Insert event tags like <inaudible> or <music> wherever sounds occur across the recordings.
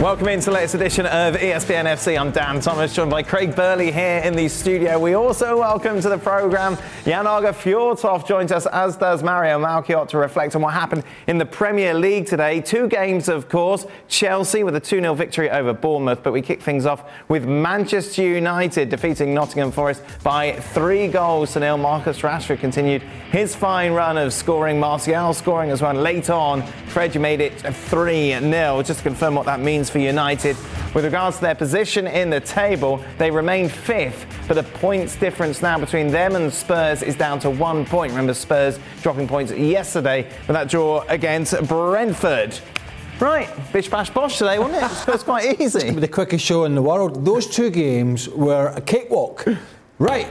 Welcome into the latest edition of ESPN FC. I'm Dan Thomas, joined by Craig Burley here in the studio. We also welcome to the programme Jan Åge Fjortoft joins us, as does Mario Melchiot, to reflect on what happened in the Premier League today. Two games, of course. Chelsea with a 2 0 victory over Bournemouth, but we kick things off with Manchester United defeating Nottingham Forest by three goals to nil. Marcus Rashford continued his fine run of scoring. Martial scoring as well. Late on, Fred, you made it 3 0. Just to confirm what that means for United. With regards to their position in the table, they remain fifth, but the points difference now between them and Spurs is down to one point. Remember, Spurs dropping points yesterday with that draw against Brentford. Right, bish bash bosh today, wasn't it? It was quite <laughs> easy. the quickest show in the world. Those two games were a cakewalk. Right.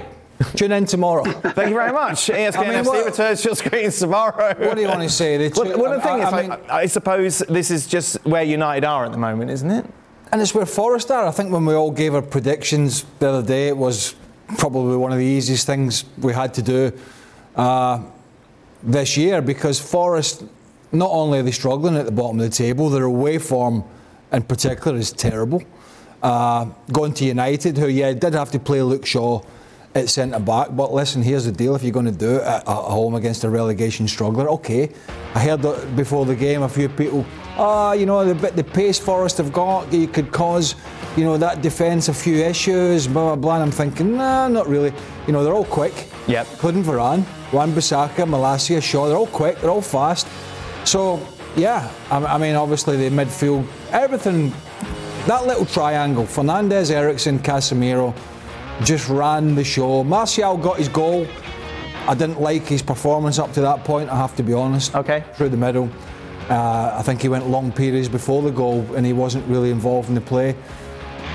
Tune in tomorrow. Thank you very much. ESPN I mean, FC returns to your screens tomorrow. What do you want to say? The well, well, the thing I, is, I, mean, I, I suppose this is just where United are at the moment, isn't it? And it's where Forest are. I think when we all gave our predictions the other day, it was probably one of the easiest things we had to do uh, this year because Forest, not only are they struggling at the bottom of the table, their away form in particular is terrible. Uh, going to United, who, yeah, did have to play Luke Shaw at centre back. But listen, here's the deal: if you're going to do it at, at home against a relegation struggler, okay. I heard that before the game, a few people, ah, oh, you know, the bit the pace Forest have got, you could cause, you know, that defence a few issues, blah blah blah. And I'm thinking, nah, not really. You know, they're all quick. Yep. Including Varane, Wan-Bissaka, Malacia, Shaw. They're all quick. They're all fast. So yeah, I, I mean, obviously the midfield, everything. That little triangle: Fernandes, Eriksen, Casemiro just ran the show. Martial got his goal. I didn't like his performance up to that point, I have to be honest. Okay. Through the middle. Uh, I think he went long periods before the goal and he wasn't really involved in the play.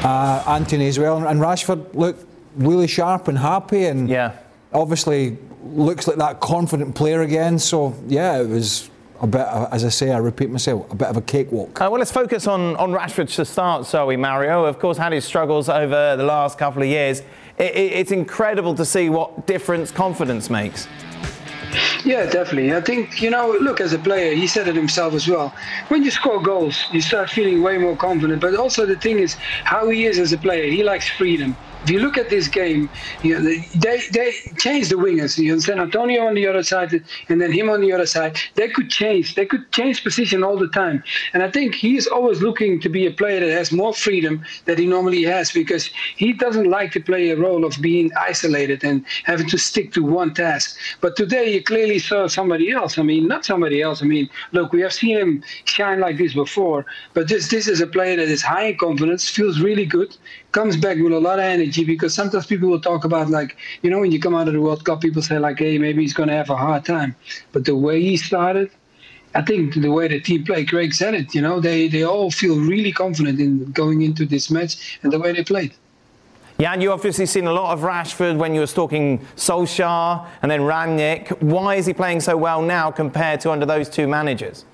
Uh, Antony as well. And Rashford looked really sharp and happy and yeah. obviously looks like that confident player again. So, yeah, it was a bit, as I say, I repeat myself, a bit of a cakewalk. Uh, well, let's focus on, on Rashford to start, so we, Mario. Of course, had his struggles over the last couple of years. It, it, it's incredible to see what difference confidence makes. Yeah, definitely. I think, you know, look, as a player, he said it himself as well. When you score goals, you start feeling way more confident. But also, the thing is how he is as a player. He likes freedom if you look at this game, you know, they they changed the wingers. You understand? Antonio on the other side, and then him on the other side. They could change. They could change position all the time. And I think he is always looking to be a player that has more freedom than he normally has because he doesn't like to play a role of being isolated and having to stick to one task. But today you clearly saw somebody else. I mean, not somebody else. I mean, look, we have seen him shine like this before, but this this is a player that is high in confidence, feels really good, comes back with a lot of energy because sometimes people will talk about like you know when you come out of the World Cup, people say like, hey, maybe he's going to have a hard time. But the way he started, I think the way the team played, Craig said it. You know, they they all feel really confident in going into this match and the way they played. Yeah, and you obviously seen a lot of Rashford when you were talking Solskjaer and then Rangnick. Why is he playing so well now compared to under those two managers?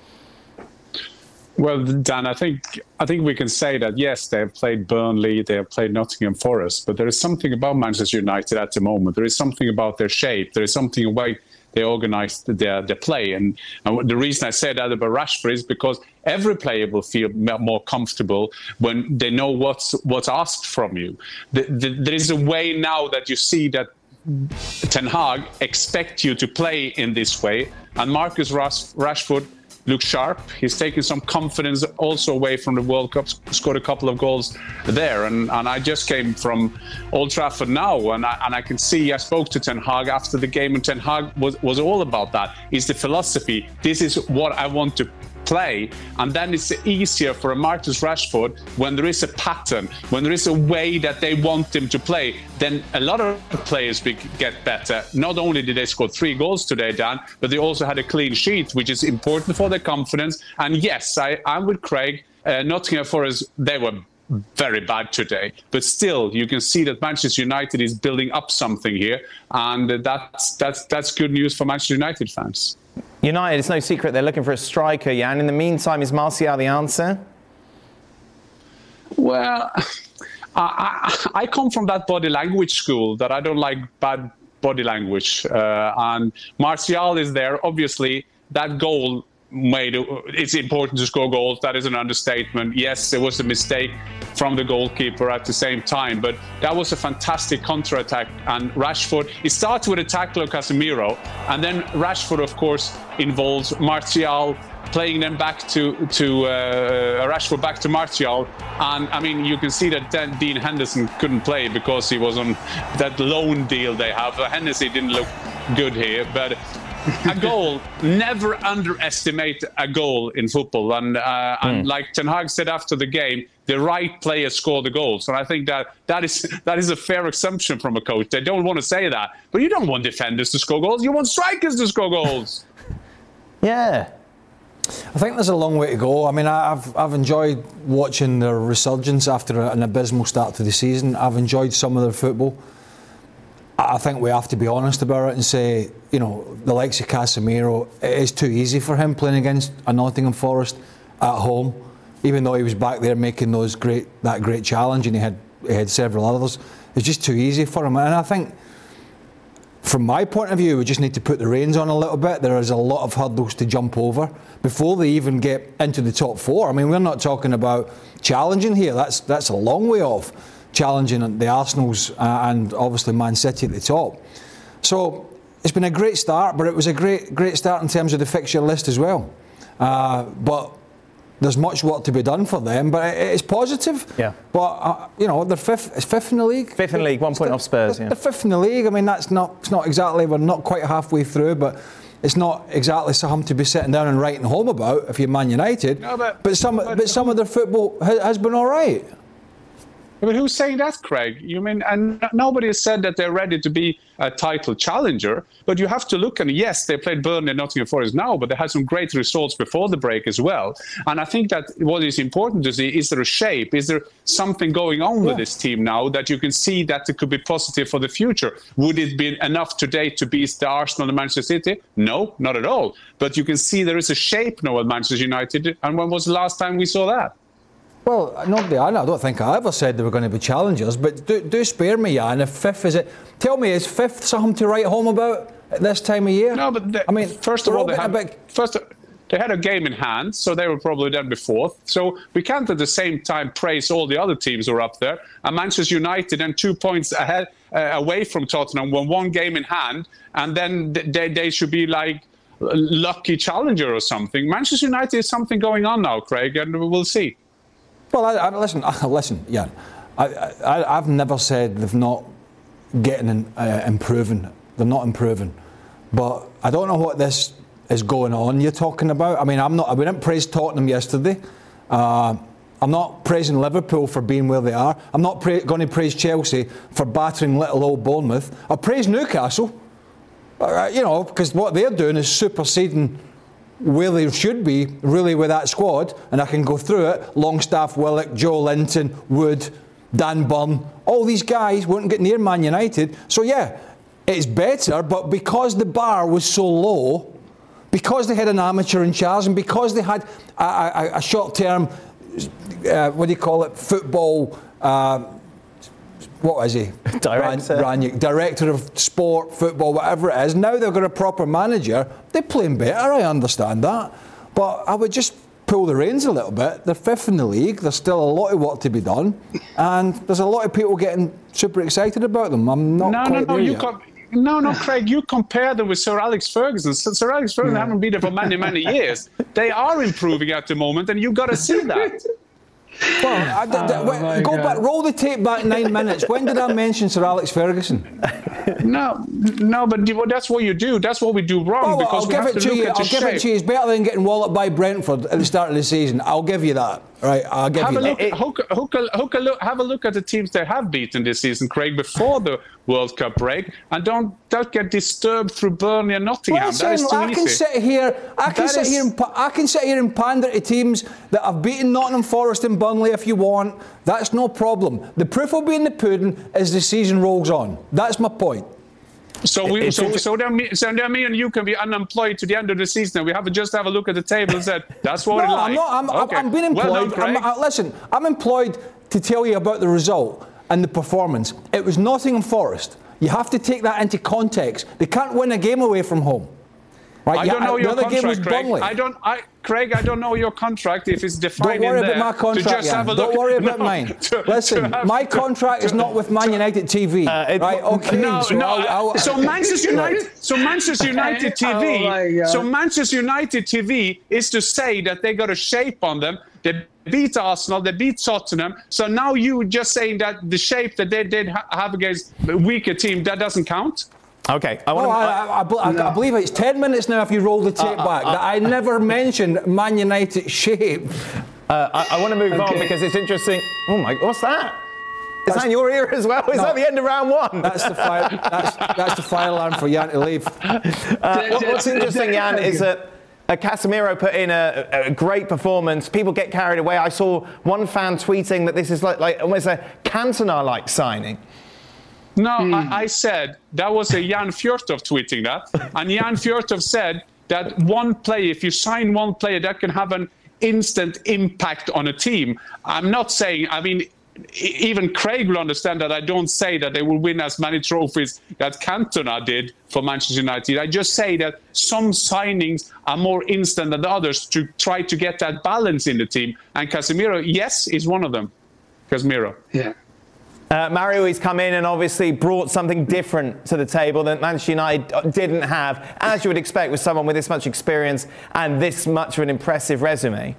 Well, Dan, I think I think we can say that yes, they have played Burnley, they have played Nottingham Forest, but there is something about Manchester United at the moment. There is something about their shape. There is something about they organize their, their play. And, and, the reason I say that about Rashford is because every player will feel more comfortable when they know what's what's asked from you. The, the, there is a way now that you see that Ten Hag expect you to play in this way, and Marcus Rashford look sharp. He's taken some confidence also away from the World Cup, scored a couple of goals there. And, and I just came from Old Trafford now, and I, and I can see I spoke to Ten Hag after the game, and Ten Hag was, was all about that. Is the philosophy. This is what I want to play. And then it's easier for a Marcus Rashford when there is a pattern, when there is a way that they want him to play. Then a lot of players get better. Not only did they score three goals today, Dan, but they also had a clean sheet, which is important for their confidence. And yes, I, I'm with Craig. Uh, Nottingham Forest, they were very bad today. But still, you can see that Manchester United is building up something here, and that's that's that's good news for Manchester United fans. United, it's no secret they're looking for a striker, Jan. In the meantime, is Martial the answer? Well, I, I, come from that body language school that I don't like bad body language. Uh, and Martial is there. Obviously, that goal made it's important to score goals. That is an understatement. Yes, it was a mistake from the goalkeeper at the same time, but that was a fantastic counter attack. And Rashford, it starts with a tackle of Casemiro, and then Rashford, of course, involves Martial playing them back to to uh, Rashford back to Martial, and I mean you can see that Dean Henderson couldn't play because he was on that loan deal they have. Hennessey didn't look good here, but a goal, never underestimate a goal in football. And, uh, and hmm. like Ten Hag said after the game, the right players score the goals. And I think that that is that is a fair assumption from a coach. They don't want to say that, but you don't want defenders to score goals. You want strikers to score goals. <laughs> yeah. I think there's a long way to go. I mean, I've I've enjoyed watching their resurgence after an abysmal start to the season. I've enjoyed some of their football. I think we have to be honest about it and say, you know, the likes of Casemiro, it is too easy for him playing against a Nottingham Forest at home, even though he was back there making those great that great challenge and he had he had several others. It's just too easy for him, and I think. From my point of view, we just need to put the reins on a little bit. There is a lot of hurdles to jump over before they even get into the top four. I mean, we're not talking about challenging here. That's that's a long way off challenging the Arsenals uh, and obviously Man City at the top. So it's been a great start, but it was a great great start in terms of the fixture list as well. Uh, but there's much work to be done for them, but it's positive. Yeah. But uh, you know, they're fifth. It's fifth in the league. Fifth in the league, one point off Spurs. They're, yeah. they're fifth in the league. I mean, that's not. It's not exactly. We're not quite halfway through, but it's not exactly something to be sitting down and writing home about if you're Man United. No, but, but some, but, but some of their football has been all right. But who's saying that, Craig? You mean, and nobody has said that they're ready to be a title challenger. But you have to look, and yes, they played Burnley and Nottingham Forest now, but they had some great results before the break as well. And I think that what is important to see is there a shape? Is there something going on yeah. with this team now that you can see that it could be positive for the future? Would it be enough today to beat the Arsenal and Manchester City? No, not at all. But you can see there is a shape now at Manchester United. And when was the last time we saw that? Well, nobody, I don't think I ever said they were going to be challengers, but do, do spare me, Jan. If fifth is it, tell me, is fifth something to write home about at this time of year? No, but I mean, first of all, they had, bit... first, they had a game in hand, so they were probably done before. So we can't at the same time praise all the other teams who are up there. And Manchester United and two points ahead, uh, away from Tottenham, won one game in hand, and then they, they should be like lucky challenger or something. Manchester United is something going on now, Craig, and we'll see. Well, I, I, listen, I, <laughs> listen, yeah. I, have never said they've not getting in, uh, improving. They're not improving, but I don't know what this is going on. You're talking about. I mean, I'm not. I didn't praise Tottenham yesterday. Uh, I'm not praising Liverpool for being where they are. I'm not pra- going to praise Chelsea for battering little old Bournemouth. I praise Newcastle. Uh, you know, because what they're doing is superseding where they should be really with that squad, and I can go through it Longstaff, Willock, Joelinton, Wood, Dan Burn, all these guys wouldn't get near Man United. So, yeah, it's better, but because the bar was so low, because they had an amateur in charge, and because they had a, a, a short term, uh, what do you call it, football. Uh, what was he? <laughs> Director. Ran, director of sport, football, whatever it is. Now they've got a proper manager. They're playing better, I understand that. But I would just pull the reins a little bit. They're fifth in the league. There's still a lot of work to be done. And there's a lot of people getting super excited about them. I'm not no, quite no, no, there you yet. Com- no, no, Craig, you compare them with Sir Alex Ferguson. Sir Alex Ferguson yeah. haven't been there for many, many years. They are improving at the moment, and you've got to see that. <laughs> Well, <laughs> I, d- d- Oh, go God. back, roll the tape back nine <laughs> minutes. When did I mention Sir Alex Ferguson? <laughs> No, no, but that's what you do. That's what we do wrong Oh, well, because I'll give it to to you. I'll give shape. it to you. It's better than getting walloped by Brentford at the start of the season. I'll give you that. Right, I'll give Have you a that. look. Hook, hook, hook a look. Have a look at the teams they have beaten this season, Craig, before the World Cup break, and don't don't get disturbed through Burnley and Nottingham. Listen, that is too I can sit here. I can That sit is- here and I can sit here and pander to teams that have beaten Nottingham Forest and Burnley if you want. That's no problem. The proof will be in the pudding as the season rolls on. That's my point. So we, It's so, inter- so then, me, so then me and you can be unemployed to the end of the season. And we have to just have a look at the table and said, that's what No, we like. I'm not. I'm, I'm- Okay. I'm being Well employed. done, I'm, I, uh, listen, I'm employed to tell you about the result and the performance. It was Nottingham Forest. You have to take that into context. They can't win a game away from home. Right? I don't know the your other game was contract, Craig. Burnley. I don't, I, Craig. I don't know your contract if it's defined Don't worry in there. about my contract, to just Jan. have a Don't worry about <laughs> No, mine. to- Listen, to have- my contract is not with Man United TV. Uh, it- right? Okay. No, so no. I'll- I'll- so Manchester <laughs> United, so Manchester United Oh my TV, God. so Manchester United TV is to say that they got a shape on them. They beat Arsenal, they beat Tottenham. So now you just saying that the shape that they did have against a weaker team that doesn't count. Okay, I want Oh, to. I, I, I, bel- I- I believe it's 10 minutes now if you roll the tape back that I never mentioned Man United shape. Uh, I, I want to move on because it's interesting. Oh my, what's that? Is that in your ear as well? Is No. that the end of round one? That's the fire, that's, that's the fire alarm for Jan to leave. Uh, what- what's interesting, Jan, is that uh, Casemiro put in a, a great performance. People get carried away. I saw one fan tweeting that this is like, like almost a Cantona-like signing. No, Hmm. I, I said that was a Jan Fjortoft tweeting that, and Jan Fjortoft said that one player, if you sign one player, that can have an instant impact on a team. I'm not saying, I mean, even Craig will understand that I don't say that they will win as many trophies that Cantona did for Manchester United. I just say that some signings are more instant than others to try to get that balance in the team. And Casemiro, yes, is one of them. Casemiro. Yeah. Uh, Mario has come in and obviously brought something different to the table that Manchester United didn't have, as you would expect with someone with this much experience and this much of an impressive resume.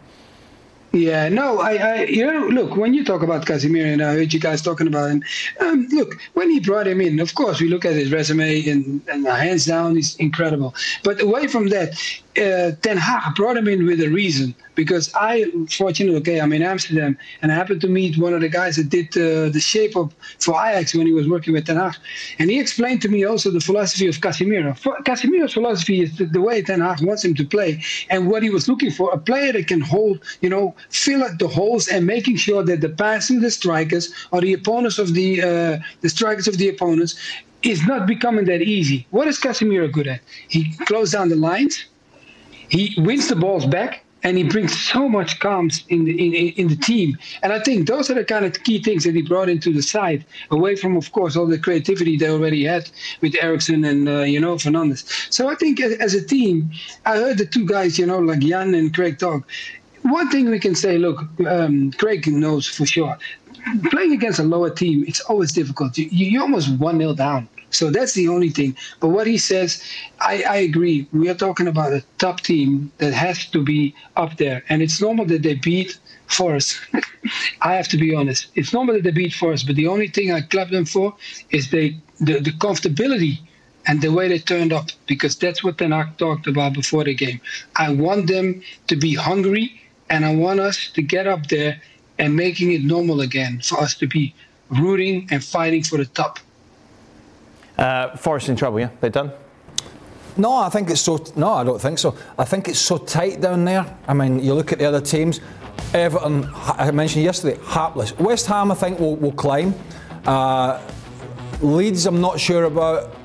Yeah, no, I, I, you know, look, when you talk about Casemiro, and I heard you guys talking about him, um, look, when he brought him in, of course, we look at his resume and, and hands down, he's incredible. But away from that, uh, Ten Hag brought him in with a reason because I, fortunately, okay, I'm in Amsterdam and I happened to meet one of the guys that did uh, the shape up for Ajax when he was working with Ten Hag. And he explained to me also the philosophy of Casemiro. Casemiro's philosophy is the, the way Ten Hag wants him to play and what he was looking for, a player that can hold, you know, fill out the holes and making sure that the passing the strikers or the opponents of the, uh, the strikers of the opponents is not becoming that easy. What is Casemiro good at? He closes down the lines, he wins the balls back and he brings so much calm in the in, in the team. And i think those are the kind of key things that he brought into the side away from of course all the creativity they already had with Eriksen and uh, you know Fernandes. So i think as, a team i heard the two guys you know like jan and craig talk. One thing we can say look um, craig knows for sure playing against a lower team it's always difficult. You, you almost 1-0 down so that's the only thing. But what he says, I, I agree. We are talking about a top team that has to be up there. And it's normal that they beat Forest. <laughs> I have to be honest. It's normal that they beat Forest. But the only thing I clap them for is they the, the comfortability and the way they turned up. Because that's what Ten talked about before the game. I want them to be hungry and I want us to get up there and making it normal again for us to be rooting and fighting for the top. Uh, Forest in trouble, yeah? They're done? No, I think it's so. No, I don't think so. I think it's so tight down there. I mean, you look at the other teams. Everton, I mentioned yesterday, hapless. West Ham, I think, will, will climb. Uh, Leeds, I'm not sure about.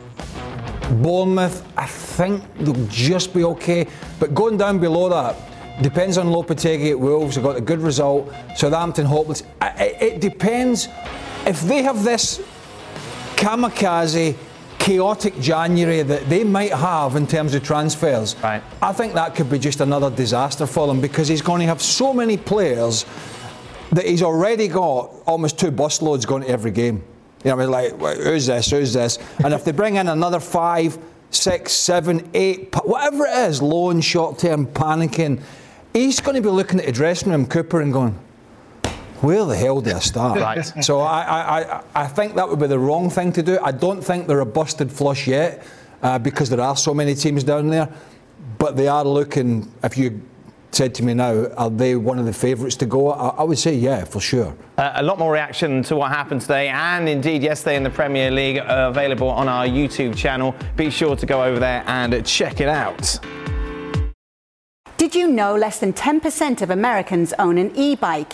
Bournemouth, I think they'll just be okay. But going down below that, depends on Lopetegui at Wolves. They got a good result. Southampton, hopeless. I- I- It depends. If they have this kamikaze, chaotic January that they might have in terms of transfers, Right. I think that could be just another disaster for them because he's going to have so many players that he's already got almost two busloads going to every game. You know, I mean, like, who's this, who's this? And if they bring in another five, six, seven, eight, whatever it is, loan, short term, panicking, he's going to be looking at the dressing room, Cooper, and going, where the hell do I start? Right. So I, I, I think that would be the wrong thing to do. I don't think they're a busted flush yet uh, because there are so many teams down there. But they are looking, if you said to me now, are they one of the favourites to go? I, I, would say yeah, for sure. Uh, a lot more reaction to what happened today and indeed yesterday in the Premier League uh, available on our YouTube channel. Be sure to go over there and check it out. Did you know less than 10% of Americans own an e bike?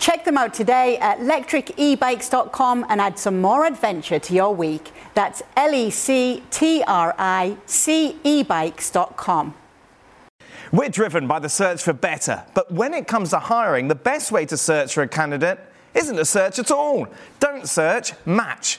Check them out today at lectricebikes.com and add some more adventure to your week. That's L E C T R I C E bikes.com. We're driven by the search for better, but when it comes to hiring, the best way to search for a candidate isn't to search at all. Don't search, match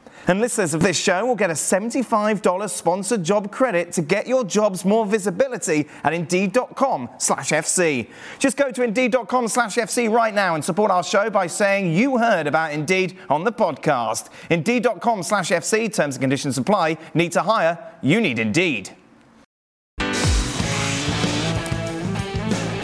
And listeners of this show will get a $75 sponsored job credit to get your jobs more visibility at Indeed.com slash FC. Just go to Indeed.com slash FC right now and support our show by saying you heard about Indeed on the podcast. Indeed.com slash FC, terms and conditions apply. Need to hire? You need Indeed.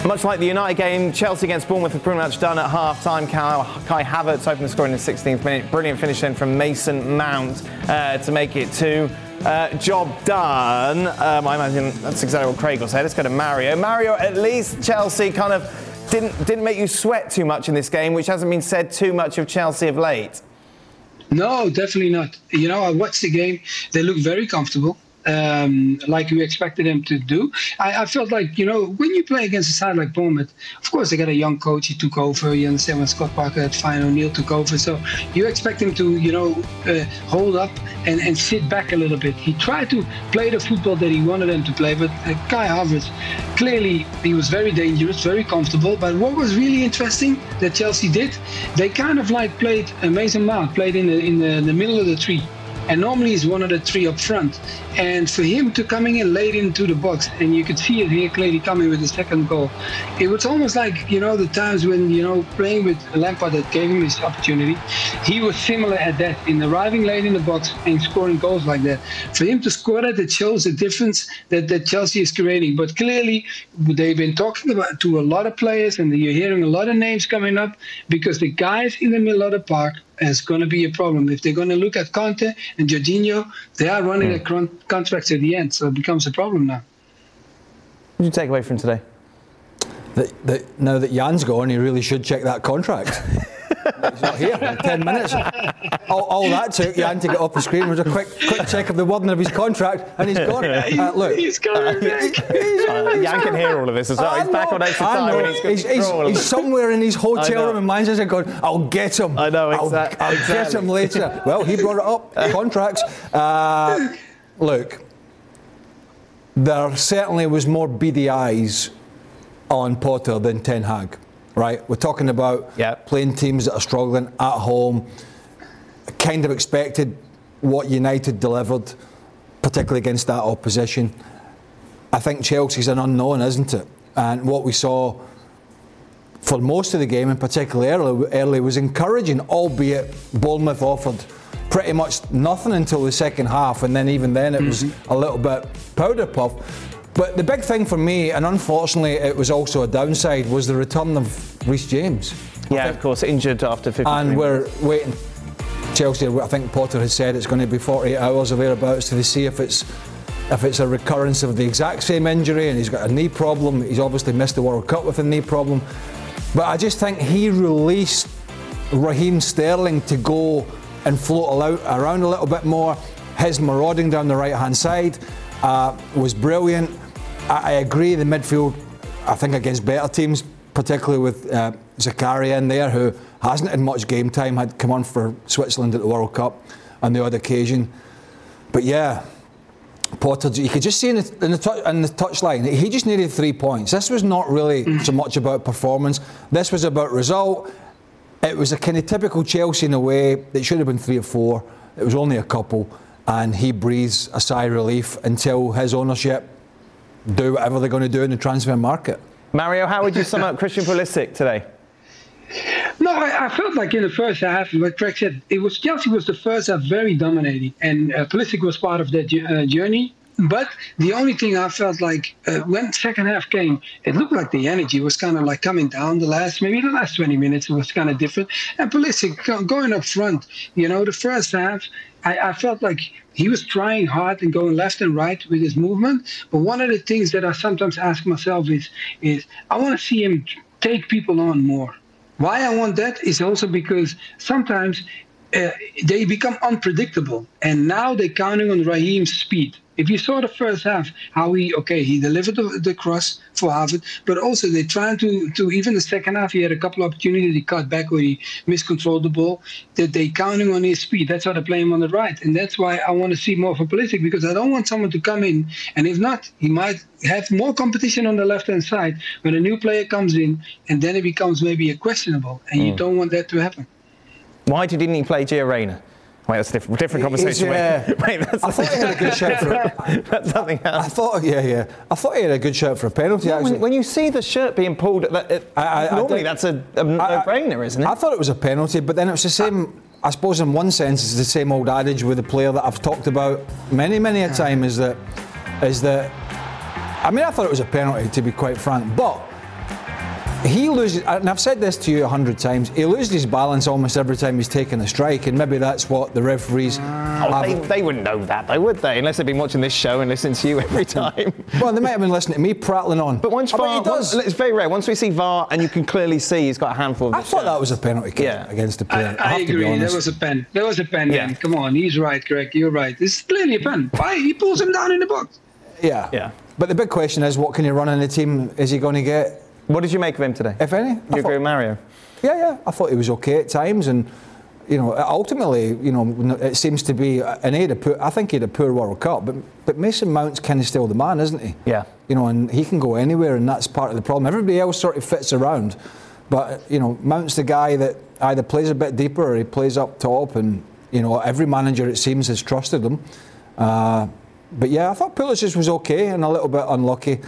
Much like the United game, Chelsea against Bournemouth were pretty much done at half time. Kai Havertz opened the score in the 16th minute. Brilliant finish then from Mason Mount uh, to make it 2. Uh, job done. Um, I imagine that's exactly what Craig will say. Let's go to Mario. Mario, at least Chelsea kind of didn't didn't make you sweat too much in this game, which hasn't been said too much of Chelsea of late. No, definitely not. You know, I watched the game. They look very comfortable um, like we expected them to do. I, I, felt like, you know, when you play against a side like Bournemouth, of course, they got a young coach. He took over. You understand when Scott Parker had Fine O'Neil took over. So you expect him to, you know, uh, hold up and, and sit back a little bit. He tried to play the football that he wanted them to play, but uh, Kai Havertz, clearly, he was very dangerous, very comfortable. But what was really interesting that Chelsea did, they kind of like played Mason Mount, played in the, in the, in the middle of the tree and normally he's one of the three up front. And for him to coming in late into the box, and you could see it here clearly coming with the second goal, it was almost like you know the times when you know playing with Lampard that gave him this opportunity. He was similar at that in arriving late in the box and scoring goals like that. For him to score that, it shows the difference that, that Chelsea is creating. But clearly, they've been talking about to a lot of players, and you're hearing a lot of names coming up because the guys in the middle of the park is going to be a problem. If they're going to look at Kanté and Jorginho, they are running mm. a contract at the end, so it becomes a problem now. What did you take away from today? That, that now that Jan's gone, he really should check that contract. <laughs> He's not here in 10 minutes. All, all, that took Jan to get up the screen was a quick quick check of the wording of his contract, and he's gone. Uh, look, he's coming back. uh, Jan can hear all of this as well. He's back on extra time. He's, he's, he's, he's somewhere in his hotel room in Manchester going, I'll get him. I know, exactly. I'll, I'll exactly. get him later. well, he brought it up. <laughs> Contracts. Uh, look, there certainly was more beady eyes on Potter than Ten Hag right? We're talking about yep. playing teams that are struggling at home. Kind of expected what United delivered, particularly against that opposition. I think Chelsea's an unknown, isn't it? And what we saw for most of the game, and particularly early, early was encouraging, albeit Bournemouth offered pretty much nothing until the second half, and then even then it was mm-hmm. a little bit powder puff. But the big thing for me, and unfortunately it was also a downside, was the return of Reece James. Yeah, of course, injured after 50. And we're waiting. Chelsea, I think Potter has said it's going to be 48 hours or thereabouts to see if it's if it's a recurrence of the exact same injury and he's got a knee problem. He's obviously missed the World Cup with a knee problem. But I just think he released Raheem Sterling to go and float around a little bit more. His marauding down the right hand side uh, was brilliant. I, I, agree, the midfield, I think against better teams, particularly with uh, Zakaria in there, who hasn't had much game time, had come on for Switzerland at the World Cup on the odd occasion. But yeah, Potter, you could just see in the, in the, tu- in the touchline, he just needed three points. This was not really mm. so much about performance. This was about result. It was a kind of typical Chelsea in a way. It should have been three or four. It was only a couple, and he breathes a sigh of relief until his ownership do whatever they're going to do in the transfer market. Mario, how would you sum up <laughs> Christian Pulisic today? No, I, I, felt like in the first half, what Craig said, it was Chelsea was the first half very dominating, and uh, Pulisic was part of that uh, journey. But the only thing I felt like uh, when second half came, it looked like the energy was kind of like coming down. The last maybe the last 20 minutes was kind of different. And Pulisic going up front, you know, the first half, I, I felt like he was trying hard and going left and right with his movement. But one of the things that I sometimes ask myself is, is I want to see him take people on more. Why I want that is also because sometimes uh, they become unpredictable, and now they're counting on Raheem's speed. If you saw the first half, how he okay, he delivered the, the cross for Havertz, but also they trying to to even the second half, he had a couple of opportunities he cut back where he miscontrolled the ball. That they counting on his speed. That's why they play him on the right, and that's why I want to see more for Pulisic because I don't want someone to come in, and if not, he might have more competition on the left hand side when a new player comes in, and then it becomes maybe a questionable, and mm. you don't want that to happen. Why didn't he play Gio Reyna? Wait, that's a different, different conversation. Uh, <laughs> wait, that's I thought he had a good shout for. A, <laughs> that's something else. I thought, yeah, yeah. I thought he had a good shout for a penalty. Yeah, when, when, you see the shirt being pulled, that, it, I, I, normally that's a, a no-brainer, isn't it? I thought it was a penalty, but then it was the same. I suppose in one sense it's the same old adage with a player that I've talked about many, many a time. Is that, is that. I mean, I thought it was a penalty to be quite frank, but he loses, and I've said this to you a hundred times, he loses his balance almost every time he's taking a strike, and maybe that's what the referees. Oh, they, they, wouldn't know that, though, would they? Unless they've been watching this show and listening to you every time. well, they might have been listening to me prattling on. But once VAR, once, it's very rare. Once we see VAR and you can clearly see he's got a handful of. I thought that was a penalty kick yeah. against the player. I, I, I agree. There was a pen. There was a pen. Yeah. Come on, he's right, Greg. You're right. This is clearly a pen. Why he pulls him down in the box? Yeah. Yeah. But the big question is, what can you run in the team? Is he going to get what did you make of him today? If any, you I agree with Mario? Yeah, yeah. I thought he was okay at times, and you know, ultimately, you know, it seems to be an he had a poor, I think he had a poor World Cup, but but Mason Mount's kind of still the man, isn't he? Yeah. You know, and he can go anywhere, and that's part of the problem. Everybody else sort of fits around, but you know, Mount's the guy that either plays a bit deeper or he plays up top, and you know, every manager it seems has trusted him. Uh, but yeah, I thought Pulisic was okay and a little bit unlucky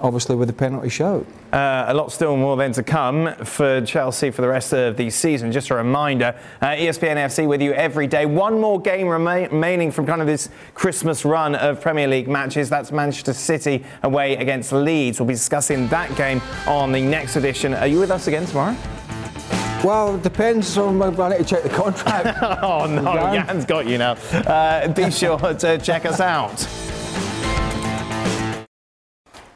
obviously with the penalty shout. Uh, a lot still more then to come for Chelsea for the rest of the season. Just a reminder, uh, ESPN FC with you every day. One more game remain, remaining from kind of this Christmas run of Premier League matches. That's Manchester City away against Leeds. We'll be discussing that game on the next edition. Are you with us again tomorrow? Well, it depends on whether I need to check the contract. <laughs> oh no, Jan's got you now. Uh, be sure to check us out.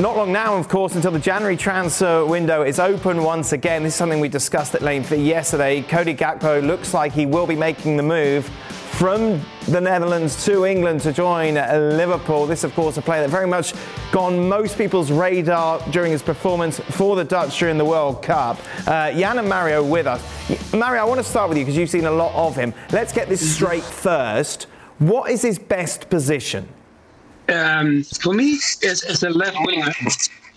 Not long now, of course, until the January transfer window is open once again. This is something we discussed at length yesterday. Cody Gakpo looks like he will be making the move from the Netherlands to England to join Liverpool. This, of course, a player that very much gone most people's radar during his performance for the Dutch during the World Cup. Uh, Jan and Mario with us. Mario, I want to start with you because you've seen a lot of him. Let's get this straight first. What is his best position? Um, for me, as, as a left winger,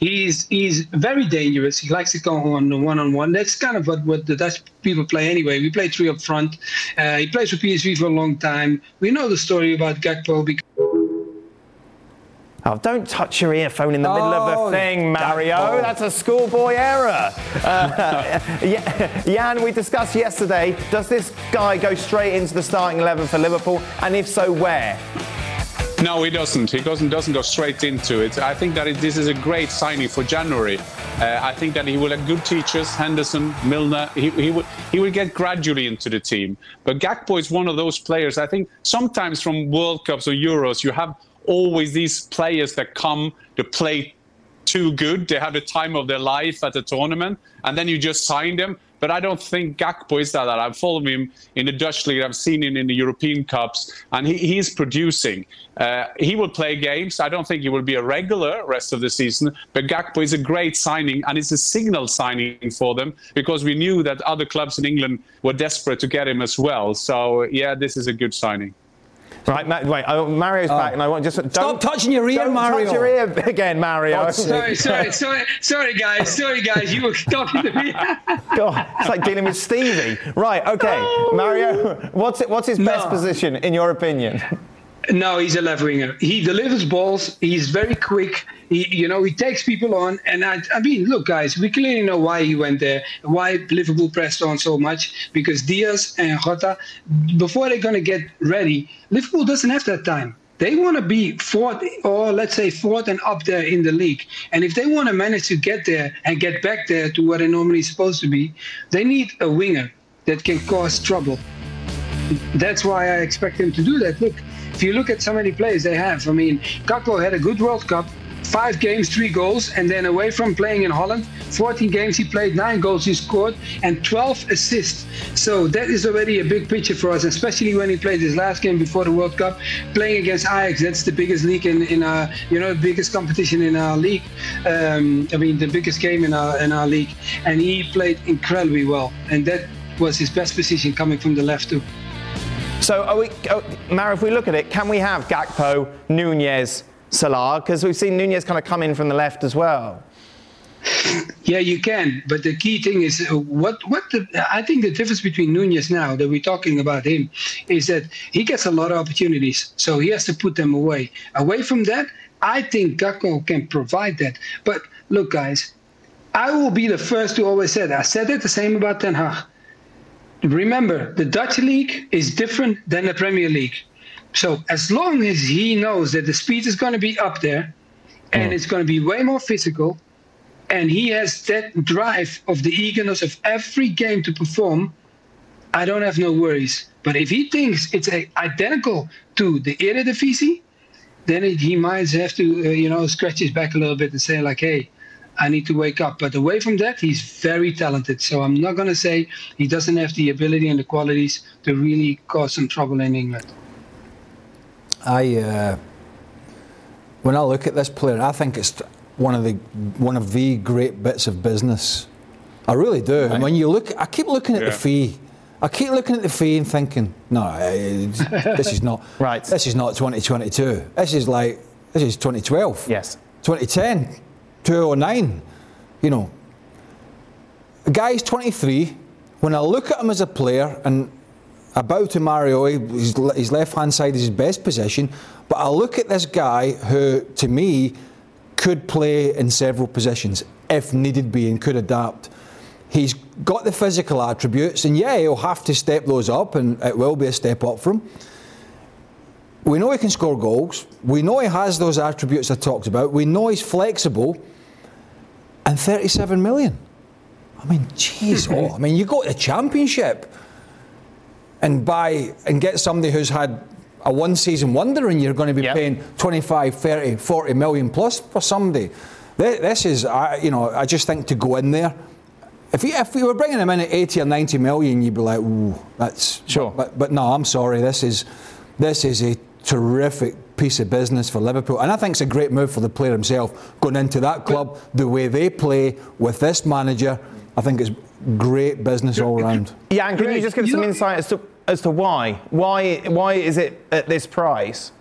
he's he's very dangerous. He likes to go on one on one. That's kind of what, what the Dutch people play anyway. We play three up front. Uh, he plays for PSV for a long time. We know the story about Gakpo because. Oh, don't touch your earphone in the oh, middle of the oh, thing, Mario. That's a schoolboy error. Uh, <laughs> Jan, we discussed yesterday, does this guy go straight into the starting 11 for Liverpool? And if so, where? No, he doesn't. He doesn't doesn't go straight into it. I think that it, this is a great signing for January. Uh, I think that he will have good teachers, Henderson, Milner. He, he, will, he will get gradually into the team. But Gakpo is one of those players. I think sometimes from World Cups or Euros, you have always these players that come to play too good. They have the time of their life at the tournament, and then you just sign them. But I don't think Gakpo is that. I've followed him in the Dutch league. I've seen him in the European Cups, and he, he's producing. Uh, he will play games. I don't think he will be a regular rest of the season. But Gakpo is a great signing, and it's a signal signing for them because we knew that other clubs in England were desperate to get him as well. So yeah, this is a good signing. Right, Ma- wait, oh, Mario's oh. back, and I want just don't, stop touching your ear, don't Mario. Touch your ear again, Mario. Oh, sorry, sorry, sorry, sorry, guys, sorry, guys, you were talking to me. God, it's like dealing with Stevie. Right, okay, oh. Mario, what's it, what's his no. best position in your opinion? No, he's a left winger. He delivers balls. He's very quick. He, you know, he takes people on. And I, I mean, look, guys, we clearly know why he went there, why Liverpool pressed on so much. Because Diaz and Jota, before they're going to get ready, Liverpool doesn't have that time. They want to be fourth, or let's say fourth and up there in the league. And if they want to manage to get there and get back there to where they're normally supposed to be, they need a winger that can cause trouble. That's why I expect him to do that. Look, if you look at so many players they have, I mean, Gakpo had a good World Cup, five games, three goals, and then away from playing in Holland, 14 games he played, nine goals he scored, and 12 assists. So that is already a big picture for us, especially when he played his last game before the World Cup, playing against Ajax. That's the biggest league in, in our, you know, the biggest competition in our league. Um, I mean, the biggest game in our in our league, and he played incredibly well, and that was his best position coming from the left too. So, we, oh, Mara, if we look at it, can we have Gakpo, Nunez, Salah? Because we've seen Nunez kind of come in from the left as well. Yeah, you can, but the key thing is uh, what what the, I think the difference between Nunez now that we're talking about him is that he gets a lot of opportunities, so he has to put them away. Away from that, I think Gakpo can provide that. But look, guys, I will be the first to always say that. I said it the same about Ten Hag remember, the Dutch league is different than the Premier League. So as long as he knows that the speed is going to be up there and mm. it's going to be way more physical, and he has that drive of the eagerness of every game to perform, I don't have no worries. But if he thinks it's a, identical to the Eredivisie, then it, he might have to, uh, you know, scratch his back a little bit and say like, hey, I need to wake up. But away from that, he's very talented. So I'm not going to say he doesn't have the ability and the qualities to really cause some trouble in England. I, uh, when I look at this player, I think it's one of the one of the great bits of business. I really do. Right. And when you look, I keep looking at yeah. the fee. I keep looking at the fee and thinking, no, this is not <laughs> right. This is not 2022. This is like this is 2012. Yes. 2010. 209. You know, the guy's 23. When I look at him as a player, and about to Mario, his, his left hand side is his best position, but I look at this guy who, to me, could play in several positions if needed be and could adapt. He's got the physical attributes, and yeah, he'll have to step those up, and it will be a step up for him. We know he can score goals. We know he has those attributes I talked about. We know he's flexible and 37 million. I mean, jeez, <laughs> oh, I mean, you go to the championship and buy and get somebody who's had a one season wonder and you're going to be yep. paying 25, 30, 40 million plus for somebody. This is, you know, I just think to go in there. If, you, if we were bringing him in at 80 or 90 million, you'd be like, ooh, that's sure. But, but no, I'm sorry. This is this is a terrific piece of business for Liverpool, and I think it's a great move for the player himself going into that club. The way they play with this manager, I think it's great business all round. Yeah, and can you just give some insight as to as to why? Why why is it at this price?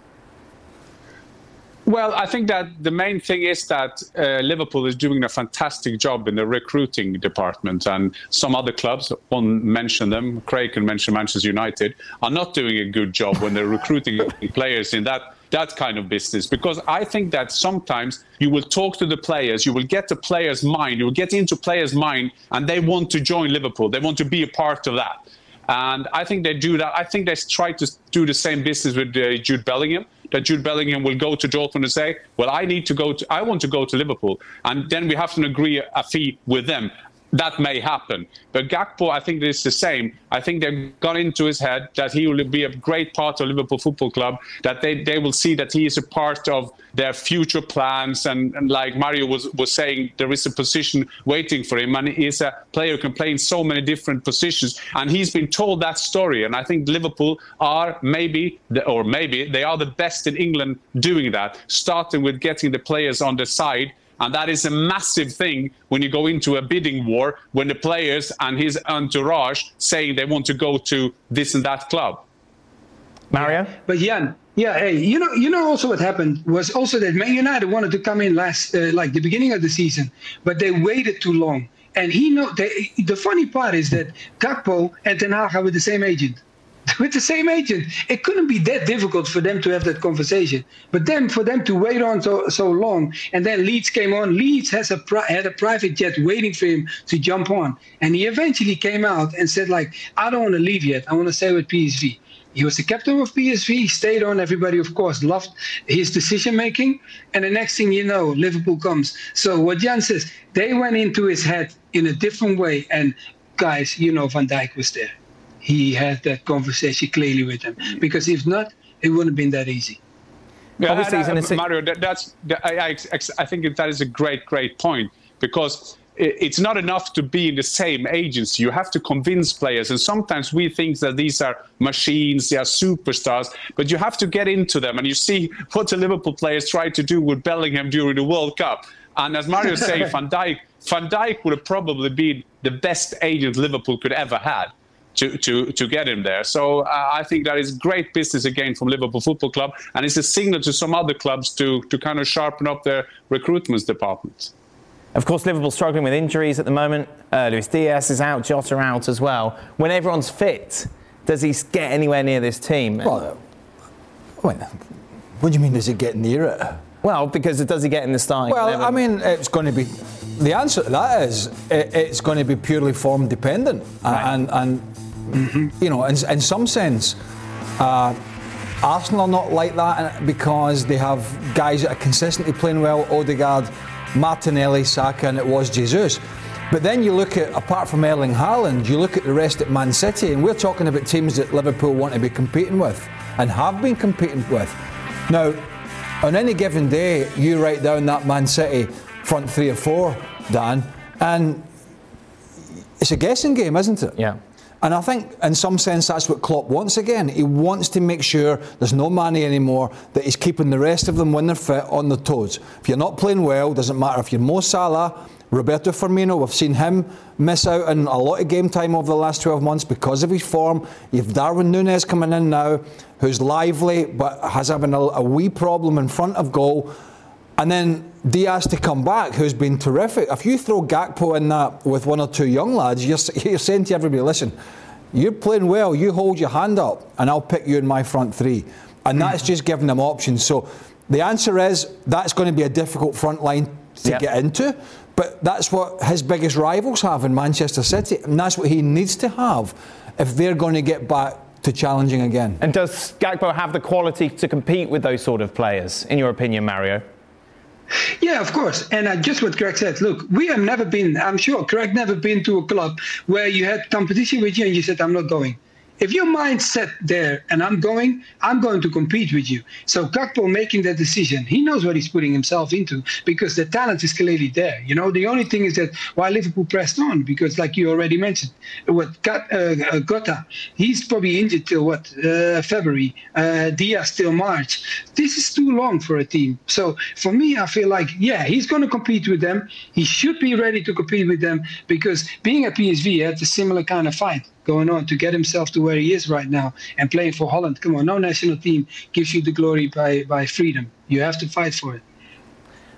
Well, I think that the main thing is that uh, Liverpool is doing a fantastic job in the recruiting department, and some other clubs, one mention them, Craig can mention Manchester United, are not doing a good job when they're recruiting <laughs> players in that that kind of business. Because I think that sometimes you will talk to the players, you will get the players' mind, you will get into players' mind, and they want to join Liverpool. They want to be a part of that. And I think they do that. I think they try to do the same business with uh, Jude Bellingham that Jude Bellingham will go to Dortmund and say, "Well, I need to go to, I want to go to Liverpool," and then we have to agree a fee with them that may happen. But Gakpo, I think it's the same. I think they've got into his head that he will be a great part of Liverpool Football Club, that they, they will see that he is a part of their future plans. And, and like Mario was, was saying, there is a position waiting for him. And he's a player who can play in so many different positions. And he's been told that story. And I think Liverpool are maybe, or maybe, they are the best in England doing that, starting with getting the players on the side and that is a massive thing when you go into a bidding war when the players and his entourage saying they want to go to this and that club. Mario? But Jan, yeah, hey, you know, you know, also what happened was also that Man United wanted to come in last, uh, like the beginning of the season, but they waited too long. And he know they, the funny part is that Gakpo and Ten Hag are with the same agent. <laughs> with the same agent. It couldn't be that difficult for them to have that conversation. But then for them to wait on so, so long, and then Leeds came on. Leeds has a pri- had a private jet waiting for him to jump on, and he eventually came out and said like, "I don't want to leave yet. I want to stay with PSV." He was the captain of PSV. He stayed on. Everybody, of course, loved his decision making. And the next thing you know, Liverpool comes. So what Jan says, they went into his head in a different way. And guys, you know, Van Dijk was there he had that conversation clearly with them. Because if not, it wouldn't have been that easy. Yeah, Obviously, and, uh, Mario, that, that's I, I, I think that is a great, great point because it's not enough to be in the same agency. You have to convince players. And sometimes we think that these are machines, they are superstars, but you have to get into them. And you see <laughs> what the Liverpool players tried to do with Bellingham during the World Cup. And as Mario said, <laughs> Van Dijk, Van Dijk would have probably been the best agent Liverpool could ever had to, to, to get him there. So uh, I think that is great business again from Liverpool Football Club, and it's a signal to some other clubs to, to kind of sharpen up their recruitment departments. Of course, Liverpool struggling with injuries at the moment. Uh, Luis Diaz is out, Jota out as well. When everyone's fit, does he get anywhere near this team? Well, what do you mean, does he get near it? Well, because it does he get in the starting? Well, 11? I mean, it's going to be. The answer to that is it, it's going to be purely form dependent, right. and and mm-hmm. you know, in, in some sense, uh, Arsenal are not like that because they have guys that are consistently playing well. Odegaard, Martinelli, Saka, and it was Jesus. But then you look at, apart from Erling Haaland, you look at the rest at Man City, and we're talking about teams that Liverpool want to be competing with and have been competing with. Now, on any given day, you write down that Man City front three or four, Dan, and it's a guessing game, isn't it? Yeah. And I think, in some sense, that's what Klopp wants again. He wants to make sure there's no money anymore, that he's keeping the rest of them when they're fit on their toes. If you're not playing well, doesn't matter if you're Mo Salah, Roberto Firmino, we've seen him miss out on a lot of game time over the last 12 months because of his form. You've Darwin Nunez coming in now, who's lively but has having a, a wee problem in front of goal. And then Diaz to come back, who's been terrific. If you throw Gakpo in that with one or two young lads, you're, <laughs> you're saying to everybody, listen, you're playing well, you hold your hand up, and I'll pick you in my front three. And hmm. that's just giving them options. So the answer is that's going to be a difficult front line to yep. get into. But that's what his biggest rivals have in Manchester City, and that's what he needs to have if they're going to get back to challenging again. And does Gakpo have the quality to compete with those sort of players, in your opinion, Mario? Yeah, of course. And uh, just what Craig said, look, we have never been, I'm sure Craig never been to a club where you had competition with you and you said, I'm not going. If your mind's set there and I'm going, I'm going to compete with you. So Gakpo making that decision, he knows what he's putting himself into because the talent is clearly there. You know, the only thing is that why Liverpool pressed on because, like you already mentioned, what uh, uh, Jota, he's probably injured till what uh, February, uh, Diaz till March. This is too long for a team. So for me, I feel like yeah, he's going to compete with them. He should be ready to compete with them because being at PSV, had a similar kind of fight going on to get himself to where he is right now and playing for Holland. Come on, no national team gives you the glory by, by freedom. You have to fight for it.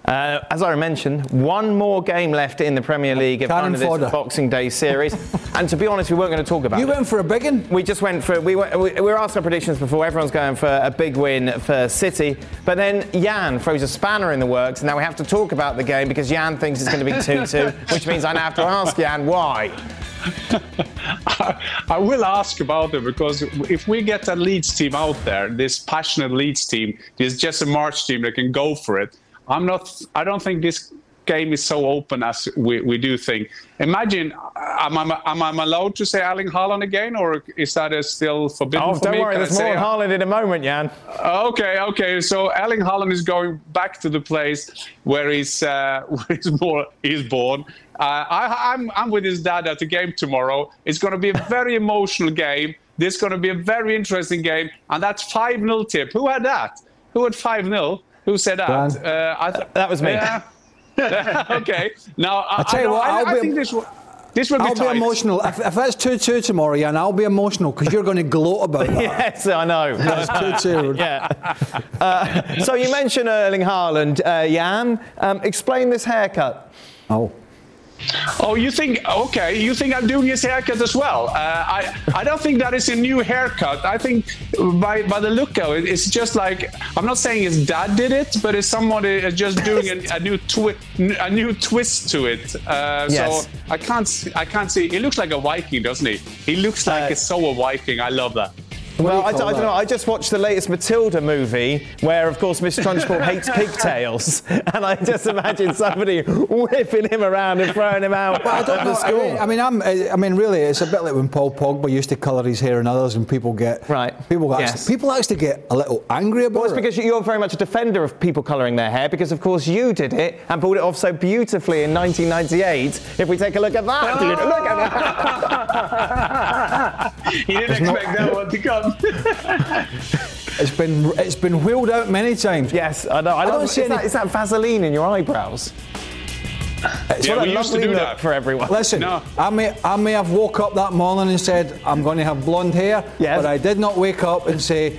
Uh, as I mentioned, one more game left in the Premier League at the this fodder. Boxing Day series. <laughs> and to be honest, we weren't going to talk about you it. You went for a big one? We just went for, we were, we, we were asking our predictions before. Everyone's going for a big win for City. But then Jan throws a spanner in the works. And now we have to talk about the game because Jan thinks it's going to be <laughs> 2 2, which means I now have to ask Jan why. <laughs> I, will ask about it because if we get a Leeds team out there, this passionate Leeds team, this Jesse Marsch team that can go for it, I'm not. I don't think this game is so open as we, we do think. Imagine, am I, am I allowed to say Erling Haaland again, or is that still forbidden? Oh, for don't me? worry, Can there's more Haaland in a moment, Jan. Okay, okay. So Erling Haaland is going back to the place where he's uh, <laughs> where he's, more, he's born. Uh, I, I'm, I'm with his dad at the game tomorrow. It's going to be a <laughs> very emotional game. This is going to be a very interesting game, and that's five 0 tip. Who had that? Who had five 0 Who said that? Uh, th- that was me. Yeah. <laughs> okay. Now, I, I tell you I, what, I, I'll I be, think this. This will be I'll tight. be emotional. If, if it's 2 2 tomorrow, Jan, I'll be emotional because you're going to gloat about that. <laughs> yes, I know. That's 2 2. <laughs> yeah. Uh, so you mentioned Erling Haaland, uh, Jan. Um, explain this haircut. Oh. Oh, you think okay? You think I'm doing his haircut as well? Uh, I I don't think that is a new haircut. I think by by the look of it, it's just like I'm not saying his dad did it, but it's somebody just doing a, a new twi- a new twist to it. Uh, yes. So I can't I can't see. He looks like a Viking, doesn't he? He looks like uh, so a Viking. I love that. Well, I, I, don't know. I just watched the latest Matilda movie where, of course, Miss Trunchbull <laughs> hates pigtails. And I just imagine somebody whipping him around and throwing him out well, of the school. I mean, I mean, I'm, I mean, really, it's a bit like when Paul Pogba used to colour his hair and others, and people get. Right. People, yes. actually, people actually get a little angry about well, it's it. because you're very much a defender of people colouring their hair, because, of course, you did it and pulled it off so beautifully in 1998. If we take a look at that, oh. <laughs> look at that. <laughs> he didn't expect not... that one to come. <laughs> it's been it's been wheeled out many times. Yes, I know. I, I don't see is, any... that, is that Vaseline in your eyebrows? It's yeah, we used to do that for everyone. Listen, no. I may I may have woke up that morning and said I'm going to have blonde hair, yes. but I did not wake up and say,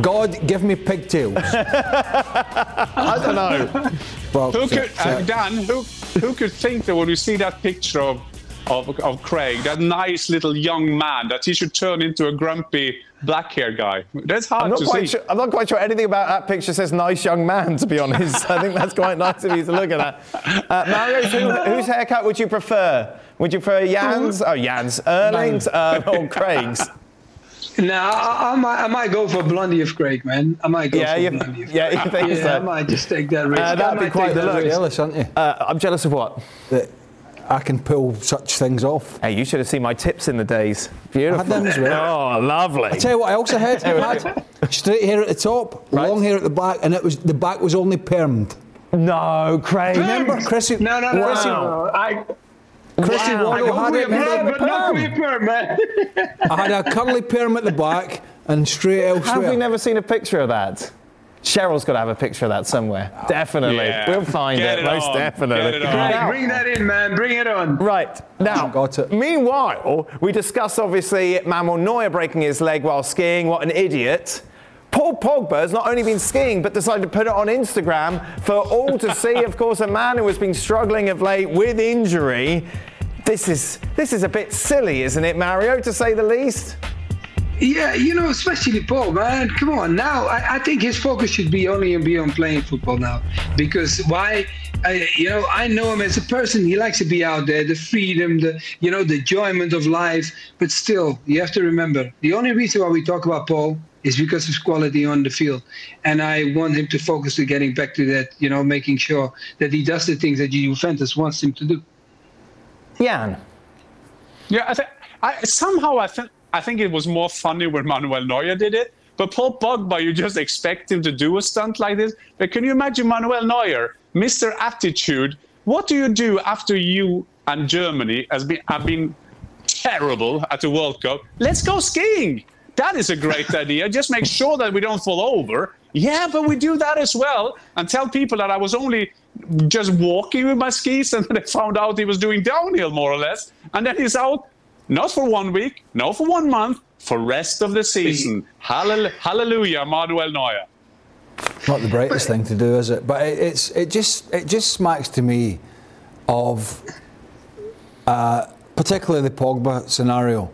God, give me pigtails. <laughs> I don't know. Well, who could, uh, Dan? Who who could think that when we see that picture of of, of Craig, that nice little young man, that he should turn into a grumpy black hair guy. That's hard I'm not to quite see. Sure, I'm not quite sure anything about that picture says nice young man, to be honest. I think that's quite nice of you to look at that. Uh, Mario, who, whose haircut would you prefer? Would you prefer Jan's? Oh, Jan's. Erling's uh, or Craig's? No, I, I, might, I might go for Blondie of Craig, man. I might go yeah, for you, Blondie of Yeah, you think yeah, so? I might just take that risk. Uh, that'd be quite the look. Jealous, aren't you? Uh, I'm jealous of what? That I can pull such things off. Hey, you should have seen my tips in the days. Beautiful. I had them as well. <laughs> Oh, lovely. I tell you what, I also had, I <laughs> had straight hair at the top, right. long hair at the back, and it was the back was only permed. No, Craig. Remember Chrissy? No, no, no. Chrissy, no. I, Chrissy wow. Waddle had it. Perm, but not perm, man. I had a curly perm at the back and straight elsewhere. Have we never seen a picture of that? Cheryl's got to have a picture of that somewhere. Definitely. Yeah. We'll find Get it, it most on. definitely. Right, bring that in, man. Bring it on. Right. Now, got it. meanwhile, we discussed obviously Manuel Neuer breaking his leg while skiing. What an idiot. Paul Pogba has not only been skiing, but decided to put it on Instagram for all to <laughs> see. Of course, a man who has been struggling of late with injury. This is this is a bit silly, isn't it, Mario, to say the least? Yeah, you know, especially Paul, man. Come on, now I, I think his focus should be only and be on beyond playing football now, because why? I, you know, I know him as a person. He likes to be out there, the freedom, the you know, the enjoyment of life. But still, you have to remember the only reason why we talk about Paul is because of his quality on the field, and I want him to focus to getting back to that. You know, making sure that he does the things that Juventus wants him to do. Jan. Yeah, I think I, somehow I think I think it was more funny when Manuel Neuer did it. But Paul Pogba, you just expect him to do a stunt like this. But can you imagine Manuel Neuer, Mr. Attitude? What do you do after you and Germany has been have been terrible at the World Cup? Let's go skiing. That is a great <laughs> idea. Just make sure that we don't fall over. Yeah, but we do that as well. And tell people that I was only just walking with my skis <laughs> and then they found out he was doing downhill more or less. And then he's out not for one week, not for one month, for rest of the season. Hallel- Hallelujah, Manuel Neuer. Not the brightest thing to do, is it? But it, it's it just it just smacks to me of uh, particularly the Pogba scenario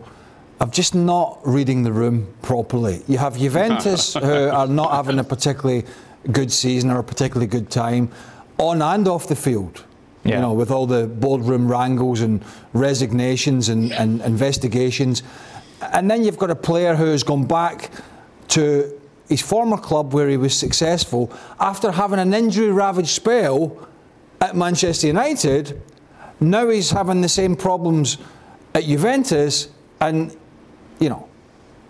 of just not reading the room properly. You have Juventus <laughs> who are not having a particularly good season or a particularly good time on and off the field. Yeah. You know, with all the boardroom wrangles and resignations and, and investigations. And then you've got a player who's gone back to his former club where he was successful after having an injury ravaged spell at Manchester United. Now he's having the same problems at Juventus, and you know,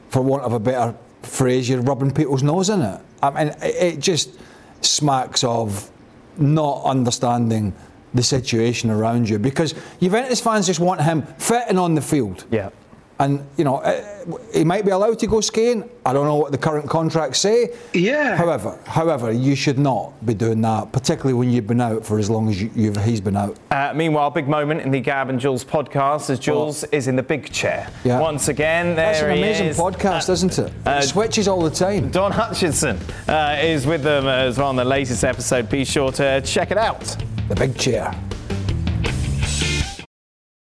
for want of a better phrase, you're rubbing people's nose in it. I mean, it just smacks of not understanding the situation around you because Juventus fans just want him fit and on the field. Yeah. And you know, uh, he might be allowed to go skiing. I don't know what the current contracts say. Yeah. However, however, you should not be doing that, particularly when you've been out for as long as you, you've, he's been out. Uh, meanwhile, big moment in the Gab and Jules podcast as Jules is in the big chair. Yeah. Once again, there That's an he amazing is. podcast, isn't it? uh, it switches all the time. Don Hutchison uh, is with them as well on the latest episode. Be sure to check it out. The big chair.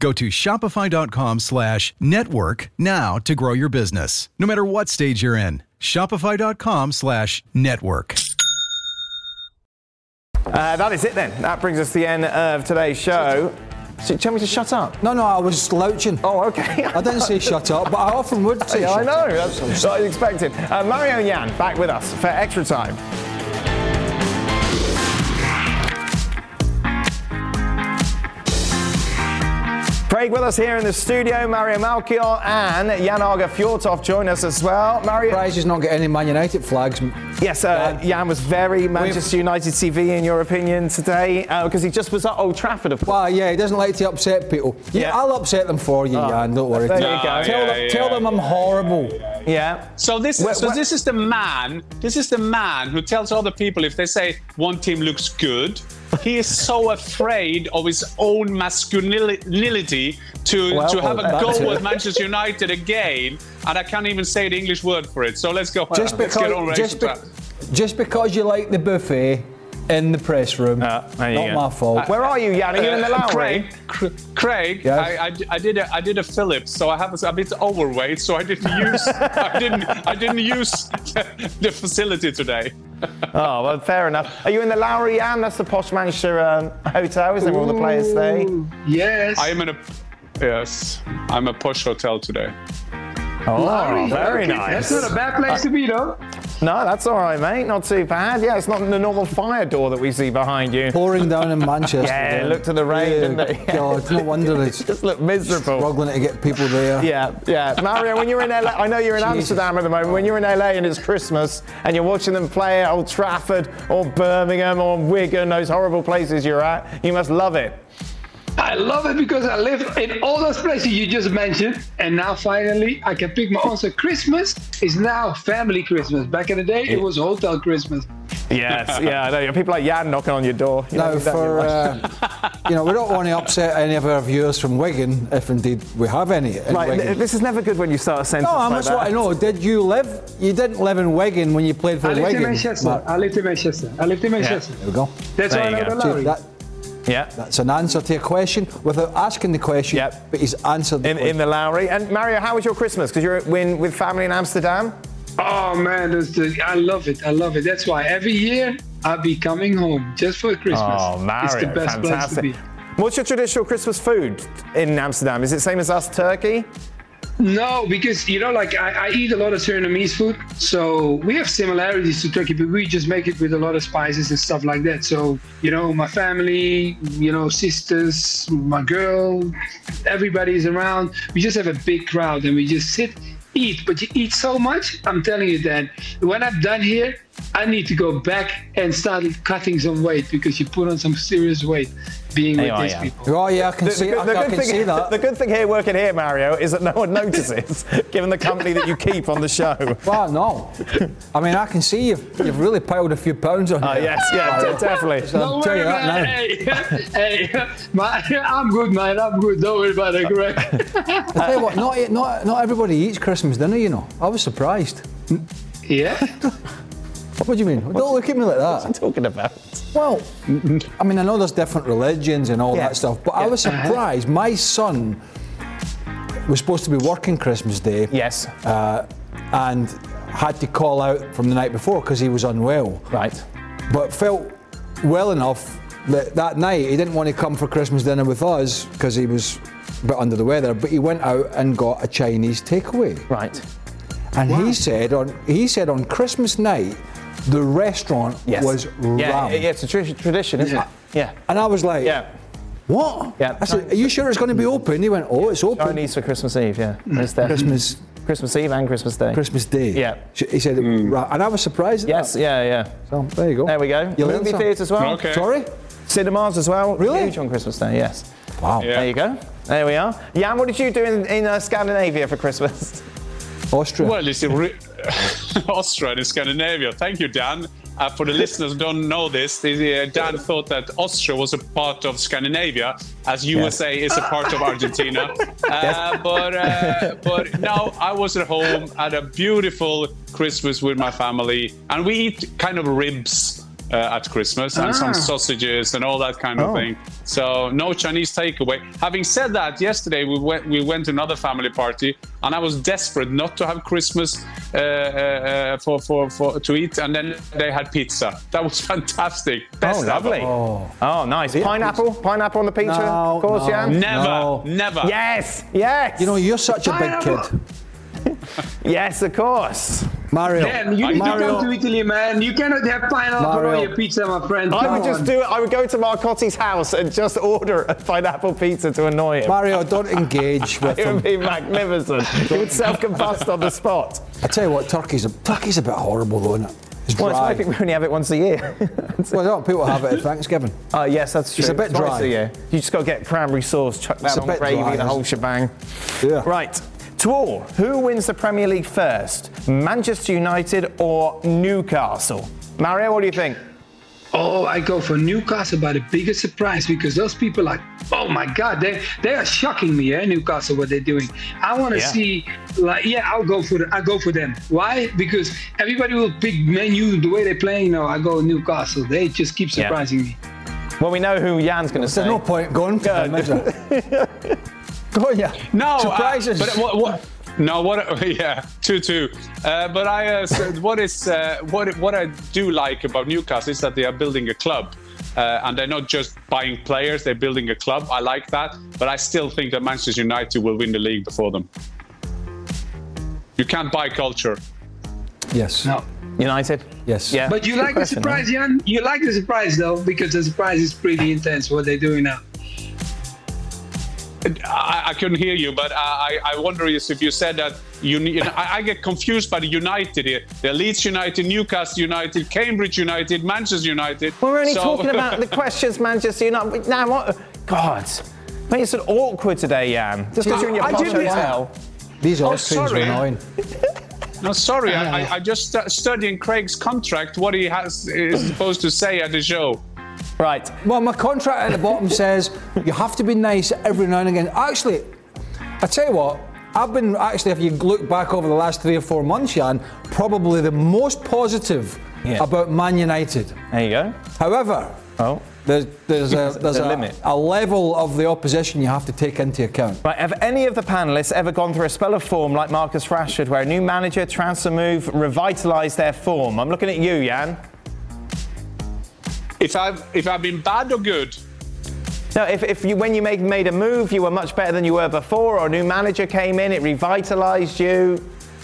Go to shopify.com slash network now to grow your business, no matter what stage you're in. Shopify.com slash network. Uh, that is it then. That brings us to the end of today's show. So, tell me to shut up. No, no, I was slouching. Oh, okay. <laughs> I didn't say shut up, but I often would <laughs> say Yeah, I know. up. That's what I was expecting. Uh, Mario Yan back with us for extra time. Craig with us here in the studio, Mario Melchiot and Jan Aage Fjortoft join us as well. Mario, Surprised he's not getting any Man United flags. yes, uh, Jan was very Manchester United TV in your opinion today because he just was at Old Trafford, of course. Well, yeah, he doesn't like to upset people. Yeah, Yeah. I'll upset them for you, Jan. Don't worry. there you tell, go. Tell, Yeah, them, yeah, tell them I'm horrible. Yeah. So this, Where- so where- this is the man. This is the man who tells other people if they say one team looks good, he is so afraid of his own masculinity to Well, to have a go with Manchester United again, and I can't even say the English word for it. So let's go. Just let's get on because, just, be- just because you like the buffet in the press room, Uh, there you not go. my fault. Where are you, Jan? Are you in the Uh, Lowry? Craig, Craig, Yes? I, I, I did a I did a Phillips, so I have a, a bit overweight, so I didn't use <laughs> I didn't I didn't use the, <laughs> the facility today. Oh, well, fair enough. Are you in the Lowry, Jan? That's the posh Manchester um, hotel, isn't it, where all the players stay? Yes. I am in a yes, I'm a posh hotel today. Oh, very Okay, nice. That's not a bad place to be, though. No, that's all right, mate. Not too bad. Yeah, it's not the normal fire door that we see behind you. Pouring down in Manchester. <laughs> Yeah, looked at the rain, Yeah, didn't it? God, no wonder it's <laughs> Just look miserable. struggling to get people there. Yeah, yeah. Mario, when you're in LA, I know you're in Jesus. Amsterdam at the moment. When you're in LA and it's Christmas and you're watching them play at Old Trafford or Birmingham or Wigan, those horrible places you're at, you must love it. I love it because I live in all those places you just mentioned, and now finally I can pick my own. So Christmas is now family Christmas. Back in the day, it was hotel Christmas. Yes, yeah, I know. People like Jan knocking on your door. You Now, know, for uh, you know, we don't want to upset any of our viewers from Wigan, if indeed we have any. In Right, Wigan. this is never good when you start a sentence No, I like must that. want to know. Did you live? You didn't live in Wigan when you played for I lived Wigan. in Manchester. Mark. I lived in Manchester. I lived in Manchester. There we go. That's There why I you know the See, Lowry. That, Yeah. that's an answer to your question without asking the question. Yep. But he's answered the In, question. in the Lowry. And Mario, how was your Christmas? Because you're in, with family in Amsterdam? Oh man, that's the, I love it. I love it. That's why every year I'll be coming home just for Christmas. Oh, Mario, it's the best place to fantastic. be. What's your traditional Christmas food in Amsterdam? Is it same as us, turkey? No, because you know, like I, I eat a lot of Surinamese food, so we have similarities to Turkey, but we just make it with a lot of spices and stuff like that. So you know, my family, you know, sisters, my girl, everybody is around. We just have a big crowd, and we just sit, eat. But you eat so much. I'm telling you that when I'm done here, I need to go back and start cutting some weight because you put on some serious weight being There with these yeah. people. Oh yeah, I can The, see. the I, good I can thing, see that. <laughs> the good thing here working here, Mario, is that no one <laughs> notices, given the company that you keep on the show. Well, no. I mean, I can see you've, you've really piled a few pounds on Oh, you. yes, yeah, de- definitely. So I'll Don't tell worry you that about now. it. Hey, <laughs> hey, my, I'm good, man. I'm good. Don't worry about it, uh, Greg. I tell you what, not, not, not everybody eats Christmas dinner, you know. I was surprised. yeah. What do you mean? Don't look at me like that. I'm talking about. Well, I mean, I know there's different religions and all Yeah. that stuff, but I was surprised. My son was supposed to be working Christmas Day. Yes. Uh, and had to call out from the night before because he was unwell. Right. But felt well enough that that night he didn't want to come for Christmas dinner with us because he was a bit under the weather. But he went out and got a Chinese takeaway. Right. And he said on he said on Christmas night the restaurant Yes. was yeah, rammed. yeah, it's a tra- tradition, isn't Yeah. it? Yeah. And I was like, Yeah. what? Yeah. I said, are you sure it's going to be open? He went, oh, it's open. Chinese for Christmas Eve, yeah. It's there. Christmas Christmas Eve and Christmas Day. Christmas Day. Yeah. He said, "Right," and I was surprised. At Yes, that. yeah, yeah. So there you go. There we go. You learned Movie something. theatre as well. Okay. Sorry. Cinemas as well. Really? Huge on Christmas Day, yes. Wow. Yeah. There you go. There we are. Jan, what did you do in, in uh, Scandinavia for Christmas? <laughs> Austria. Well, it's re- <laughs> Austria and Scandinavia. Thank you, Dan. Uh, for the listeners who don't know this, the, uh, Dan thought that Austria was a part of Scandinavia, as USA is a part of Argentina. <laughs> Uh, But uh, but now I was at home, had a beautiful Christmas with my family, and we eat kind of ribs. Uh, at Christmas and some sausages and all that kind of Oh. thing. So no Chinese takeaway. Having said that, yesterday we went we went to another family party, and I was desperate not to have Christmas uh, uh, uh, for, for for to eat, and then they had pizza. That was <laughs> fantastic. Best oh, lovely. ever. Oh, nice. Pineapple? Pineapple on the pizza, No, of course, no. Jan? Never, No. never. Yes, yes. You know, you're such a big kid. <laughs> yes, of course. Mario. Dan, you need to Mario. come to Italy, man. You cannot have pineapple on your pizza, my friend. I Come would just on. do it. I would go to Marcotti's house and just order a pineapple pizza to annoy him. Mario, don't engage <laughs> with It would them. be magnificent. He would self-combust on the spot. I tell you what, turkey's a, turkey's a bit horrible, though, isn't it? It's Well, it's why dry. I think we only have it once a year. <laughs> well, don't people have it at Thanksgiving? Oh, yes, that's true. It's a bit Twice dry. year. You just got to get cranberry sauce, chuck that It's on gravy, dry, the whole shebang. Yeah. Right. To all, who wins the Premier League first? Manchester United or Newcastle? Mario, what do you think? Oh, I go for Newcastle by the biggest surprise because those people like, oh my God, they they are shocking me, eh? Newcastle, what they're doing. I want to Yeah. see, like, yeah, I'll go for the, I go for them. Why? Because everybody will pick Man U the way they're playing. No, I go Newcastle. They just keep Yeah. surprising me. Well, we know who Jan's going to say. There's no point going for Good. them, <laughs> <laughs> is there? Go on, yeah. No, uh, Surprises. but what, what? No, what? <laughs> Yeah, two two. Uh, but I, uh, so <laughs> what is uh, what what I do like about Newcastle is that they are building a club. Uh, and they're not just buying players; they're building a club. I like that, but I still think that Manchester United will win the league before them. You can't buy culture. Yes. No. United? Yes. Yeah. But you Good like the surprise, Jan? You like the surprise, though, because the surprise is pretty intense what they're doing now. I, I couldn't hear you, but I, I wonder is if you said that you, you know, I, I get confused by the United here. The Leeds United, Newcastle United, Cambridge United, Manchester United. We're only So- talking about the <laughs> questions Manchester United. Now, what? God. Mate, it's an awkward today, Jan. Just because you're in your I posh didn't- hotel. These Oh, Austrians are sorry. annoying. <laughs> No, sorry, I, I, uh. I just stu- studying Craig's contract, what he has is supposed to say at the show. Right. Well, my contract at the bottom <laughs> says you have to be nice every now and again. Actually, I tell you what, I've been actually, if you look back over the last three or four months, Jan, probably the most positive Yeah. about Man United. There you go. However, Oh. there's, there's, a, <laughs> there's a a, limit. a level of the opposition you have to take into account. Right, have any of the panelists ever gone through a spell of form like Marcus Rashford, where a new manager, transfer move, revitalised their form? I'm looking at you, Jan. If I've if I've been bad or good, No, if, if you, when you made, made a move, you were much better than you were before, or a new manager came in, it revitalised you.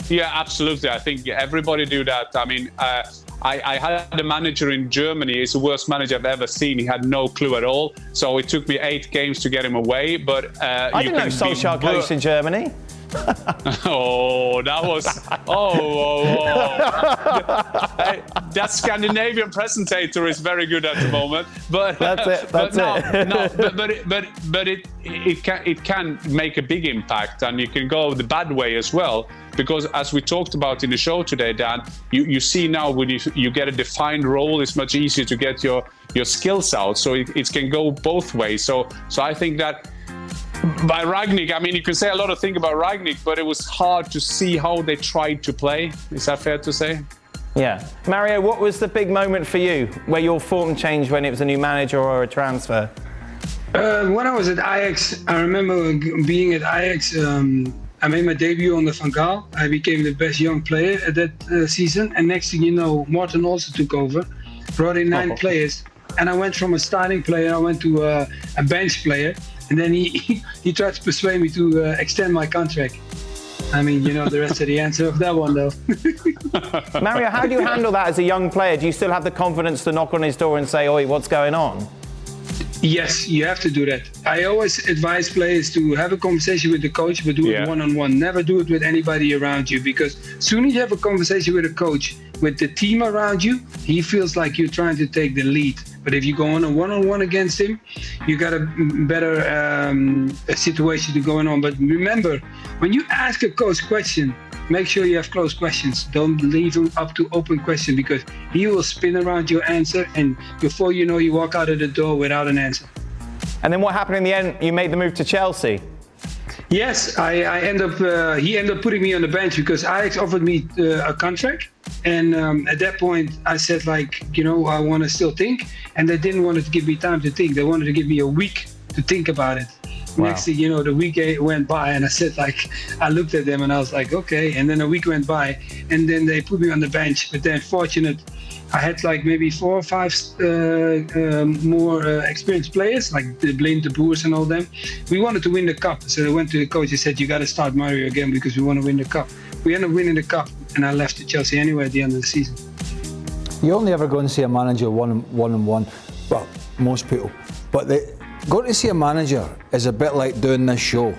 yeah, absolutely. I think everybody do that. I mean, uh, I, I had a manager in Germany. He's the worst manager I've ever seen. He had no clue at all. So it took me eight games to get him away. But uh, I you didn't know can be Solskjaer coached in Germany. <laughs> Oh, that was oh, oh, oh. Hey, eh, that Scandinavian presentator is very good at the moment. But That's it, <laughs> but that's no, it. no, but but it, but but it it can it can make a big impact, and you can go the bad way as well. Because as we talked about in the show today, Dan, you, you see now when you, you get a defined role, it's much easier to get your your skills out. So it, it can go both ways. So so I think that by Rangnick, I mean, you can say a lot of things about Rangnick, but it was hard to see how they tried to play. Is that fair to say? Yeah. Mario, what was the big moment for you where your form changed when it was a new manager or a transfer? Uh, when I was at Ajax, I remember being at Ajax. Um, I made my debut on the Van Gaal. I became the best young player at that uh, season. And next thing you know, Morten Olsen took over, brought in nine players. And I went from a starting player, I went to uh, a bench player. And then he, <laughs> he tried to persuade me to uh, extend my contract. I mean, you know the rest of the answer of that one, though. <laughs> Mario, how do you handle that as a young player? Do you still have the confidence to knock on his door and say, Oi, what's going on? Yes, you have to do that. I always advise players to have a conversation with the coach, but do Yeah. it one on one. Never do it with anybody around you because soon as you have a conversation with a coach, with the team around you, he feels like you're trying to take the lead. But if you go on a one on one against him, you got a better um, a situation to going on. But remember, when you ask a coach question, make sure you have closed questions. Don't leave him up to open question because he will spin around your answer, and before you know, you walk out of the door without an answer. And then what happened in the end? You made the move to Chelsea. Yes, I, I end up. Uh, he ended up putting me on the bench because Ajax offered me uh, a contract, and um, at that point I said like, you know, I want to still think, and they didn't want to give me time to think. They wanted to give me a week to think about it. Next thing you know, the week eh, went by, and I said like, I looked at them and I was like, okay. And then a week went by, and then they put me on the bench. But then, fortunate, I had like maybe four or five uh, um, more uh, experienced players, like the Blaine de Boers and all them. We wanted to win the cup, so they went to the coach and said, "You got to start Mario again because we want to win the cup." We ended up winning the cup, and I left to Chelsea anyway at the end of the season. You only ever go and see a manager one one on one. Well, most people. But the, going to see a manager is a bit like doing this show.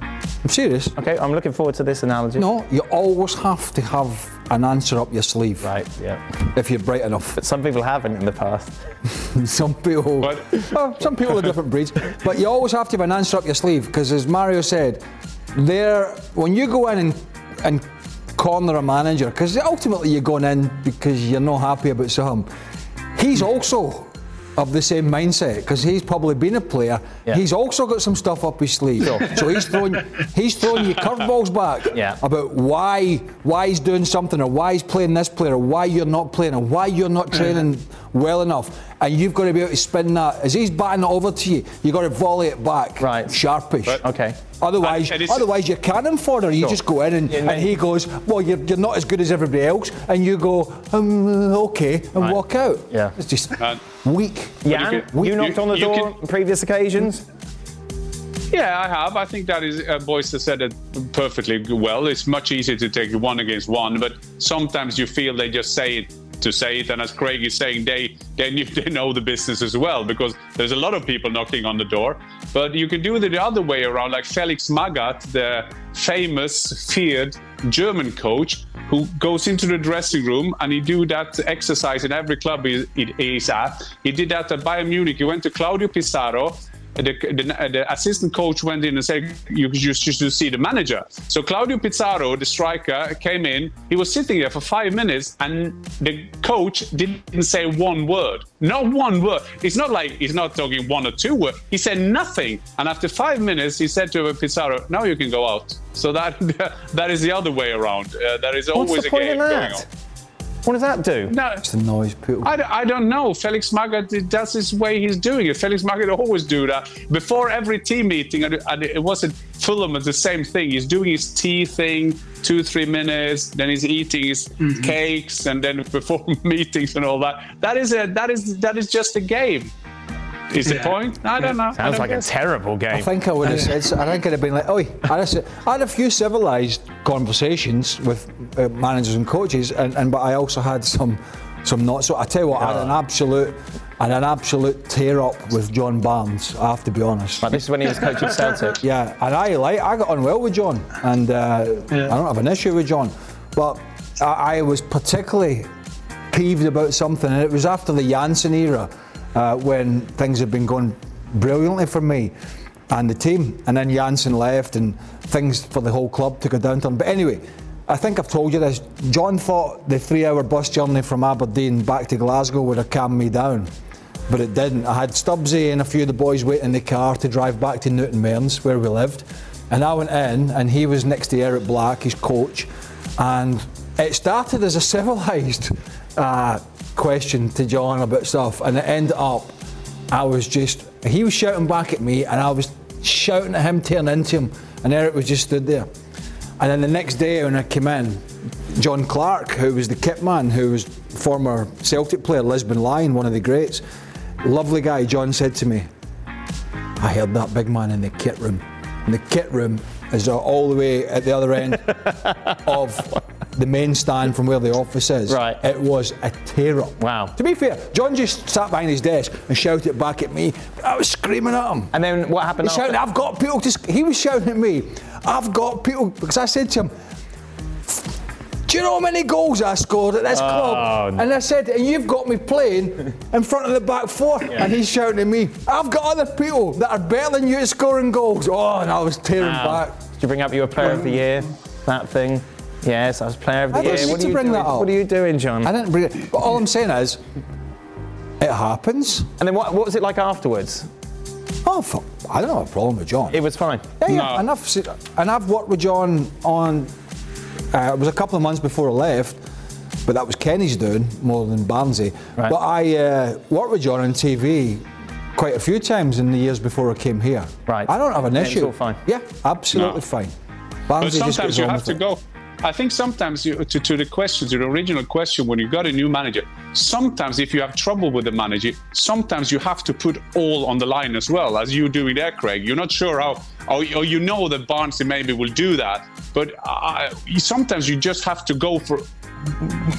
I'm serious. Okay, I'm looking forward to this analogy. No, you always have to have an answer up your sleeve. Right, yeah. If you're bright enough. But some people haven't in the past. <laughs> some people, well, some people are different breeds. But you always have to have an answer up your sleeve because, as Mario said, there when you go in and and corner a manager, because ultimately you're going in because you're not happy about something. He's also of the same mindset because he's probably been a player. Yeah. He's also got some stuff up his sleeve. So he's throwing he's throwing you curveballs back Yeah. about why why he's doing something or why he's playing this player or why you're not playing or why you're not training well enough. And you've got to be able to spin that. As he's batting it over to you, you've got to volley it back. Right. Sharpish. Okay. Otherwise, And- and otherwise you're cannon fodder. You Sure. just go in and, Yeah, and he goes, well, you're, you're not as good as everybody else, and you go, um, okay, and Right. walk out. Yeah. It's just And- weak. Jan, you, can- you- knocked on the door can- on previous occasions. Yeah, I have. I think that is uh, Boyce has said it perfectly well. It's much easier to take one against one, but sometimes you feel they just say it to say it. And as Craig is saying, they they, <laughs> knew, they know the business as well because there's a lot of people knocking on the door. But you can do it the other way around, like Felix Magath, the famous, feared German coach, who goes into the dressing room and he do that exercise in every club he, he, he's at. He did that at Bayern Munich. He went to Claudio Pizarro the, the, the assistant coach went in and said, you, you should see the manager. So Claudio Pizarro, the striker, came in. He was sitting there for five minutes, and the coach didn't say one word. Not one word. It's not like he's not talking one or two words. He said nothing. And after five minutes, he said to Pizarro, now you can go out. So that <laughs> that is the other way around. Uh, there is always a game going on. What does that do? No, It's a noise people. I, I don't know. Felix Magath, that's his way he's doing it. Felix Magath always do that. Before every team meeting, and and it wasn't Fulham, it's the same thing. He's doing his tea thing, two, three minutes, then he's eating his mm-hmm. cakes, and then before <laughs> meetings and all that. That is a that is that is just a game. Is the point? I don't know. Sounds don't like a terrible game. I think I would have said. I think I'd have been like, "Oi!" I had a, I had a few civilized conversations with uh, managers and coaches, and, and but I also had some, some not so. I tell you what, I had an absolute, I had an absolute tear up with John Barnes. I have to be honest. Like, this is when he was coaching <laughs> Celtic. Yeah, and I like I got on well with John, and uh, I don't have an issue with John, but I, I was particularly peeved about something, and it was after the Jansen era uh, when things had been going brilliantly for me and the team, and then Jansen left, and things for the whole club took a downturn. But anyway. I think I've told you this. John thought the three-hour bus journey from Aberdeen back to Glasgow would have calmed me down but it didn't. I had Stubbsy and a few of the boys waiting in the car to drive back to Newton Mearns, where we lived. And I went in, and he was next to Eric Black, his coach. And it started as a civilised uh, question to John about stuff, and it ended up, I was just, he was shouting back at me, and I was shouting at him, tearing into him, and Eric was just stood there. And then the next day when I came in, John Clark, who was the kit man, who was former Celtic player, Lisbon Lion, one of the greats, lovely guy, John said to me, I heard that big man in the kit room. And the kit room is all the way at the other end <laughs> of the main stand from where the office is. Right. It was a tear up. Wow. To be fair, John just sat behind his desk and shouted back at me. I was screaming at him. And then what happened He shouted. I've got people to. sc-" He was shouting at me, I've got people. Because I said to him, Do you know how many goals I scored at this club? Oh, no. And I said, And you've got me playing in front of the back four. And he's shouting at me, I've got other people that are better than you at scoring goals. Oh, and I was tearing Wow. back. Did you bring up your player of the year? That thing? Yes, I was player of the I don't year. need What to are you bring doing? that up. What are you doing, John? I didn't bring it. But all I'm saying is, it happens. And then what, what was it like afterwards? Oh, fuck. I don't have a problem with John. It was fine. Yeah, yeah. No. And, I've, se- and I've worked with John on. Uh, it was a couple of months before I left, but that was Kenny's doing more than Barnsey. Right. But I uh, worked with John on TV quite a few times in the years before I came here. Right. I don't have an And it's issue. all fine. Yeah, absolutely No. fine. But Barnsey just sometimes you have to it. go. I think sometimes you, to, to the question, to the original question, when you got a new manager, sometimes if you have trouble with the manager, sometimes you have to put all on the line as well, as you doing there, Craig. You're not sure how, or, or you know that Barnsley maybe will do that, but uh, sometimes you just have to go for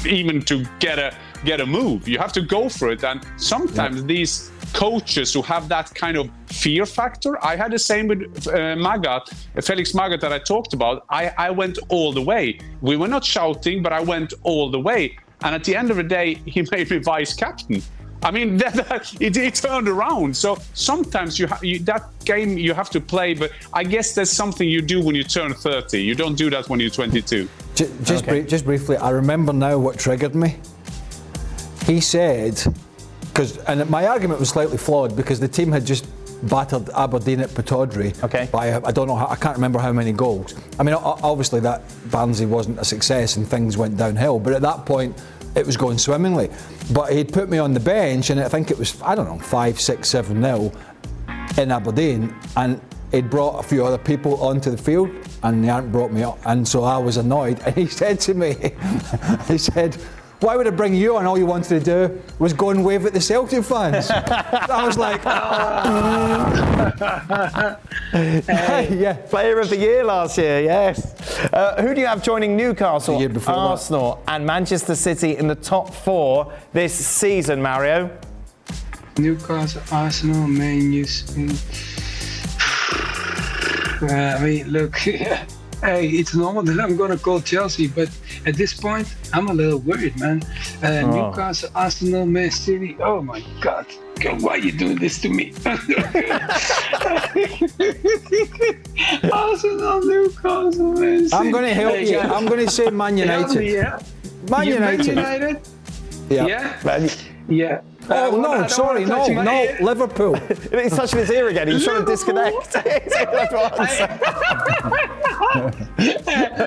even to get a get a move. You have to go for it, and sometimes these coaches who have that kind of fear factor. I had the same with uh, Magath, Felix Magath that I talked about. I, I went all the way. We were not shouting, but I went all the way. And at the end of the day, <laughs> he made me vice captain. I mean, <laughs> that, that, it, it turned around. So sometimes you, ha- you that game you have to play, but I guess there's something you do when you turn 30. You don't do that when you're 22. Ju- Just, brie- just briefly, I remember now what triggered me. He said, because, and my argument was slightly flawed because the team had just battered Aberdeen at Pittodrie Okay. by, uh, I don't know, how, I can't remember how many goals. I mean, obviously that Barnsley wasn't a success and things went downhill, but at that point, it was going swimmingly. But he'd put me on the bench, and I think it was, I don't know, five six seven nil in Aberdeen, and he'd brought a few other people onto the field, and they hadn't brought me up, and so I was annoyed. And he <laughs> said to me, <laughs> he said, "Why would I bring you on? All you wanted to do was go and wave at the Celtic fans." <laughs> I was like, <laughs> <laughs> "Yeah." Player of the year last year, yes. Uh, who do you have joining Newcastle, The year before that. Arsenal, and Manchester City in the top four this season, Mario? Newcastle, Arsenal, Man U. <sighs> Uh, I mean, look, hey, it's normal that I'm gonna call Chelsea, but at this point, I'm a little worried, man. Uh, Newcastle, Arsenal, Man City. Oh my God, God, why are you doing this to me? <laughs> Arsenal, Newcastle, man. City. I'm going to help you. I'm going to say Man United. Yeah. Man You- United. United. Yeah. Yeah. Man, Yeah. Oh I no, sorry, wanna no, no. Liverpool. <laughs> he's touching his ear again. He's trying to disconnect. <laughs> <laughs>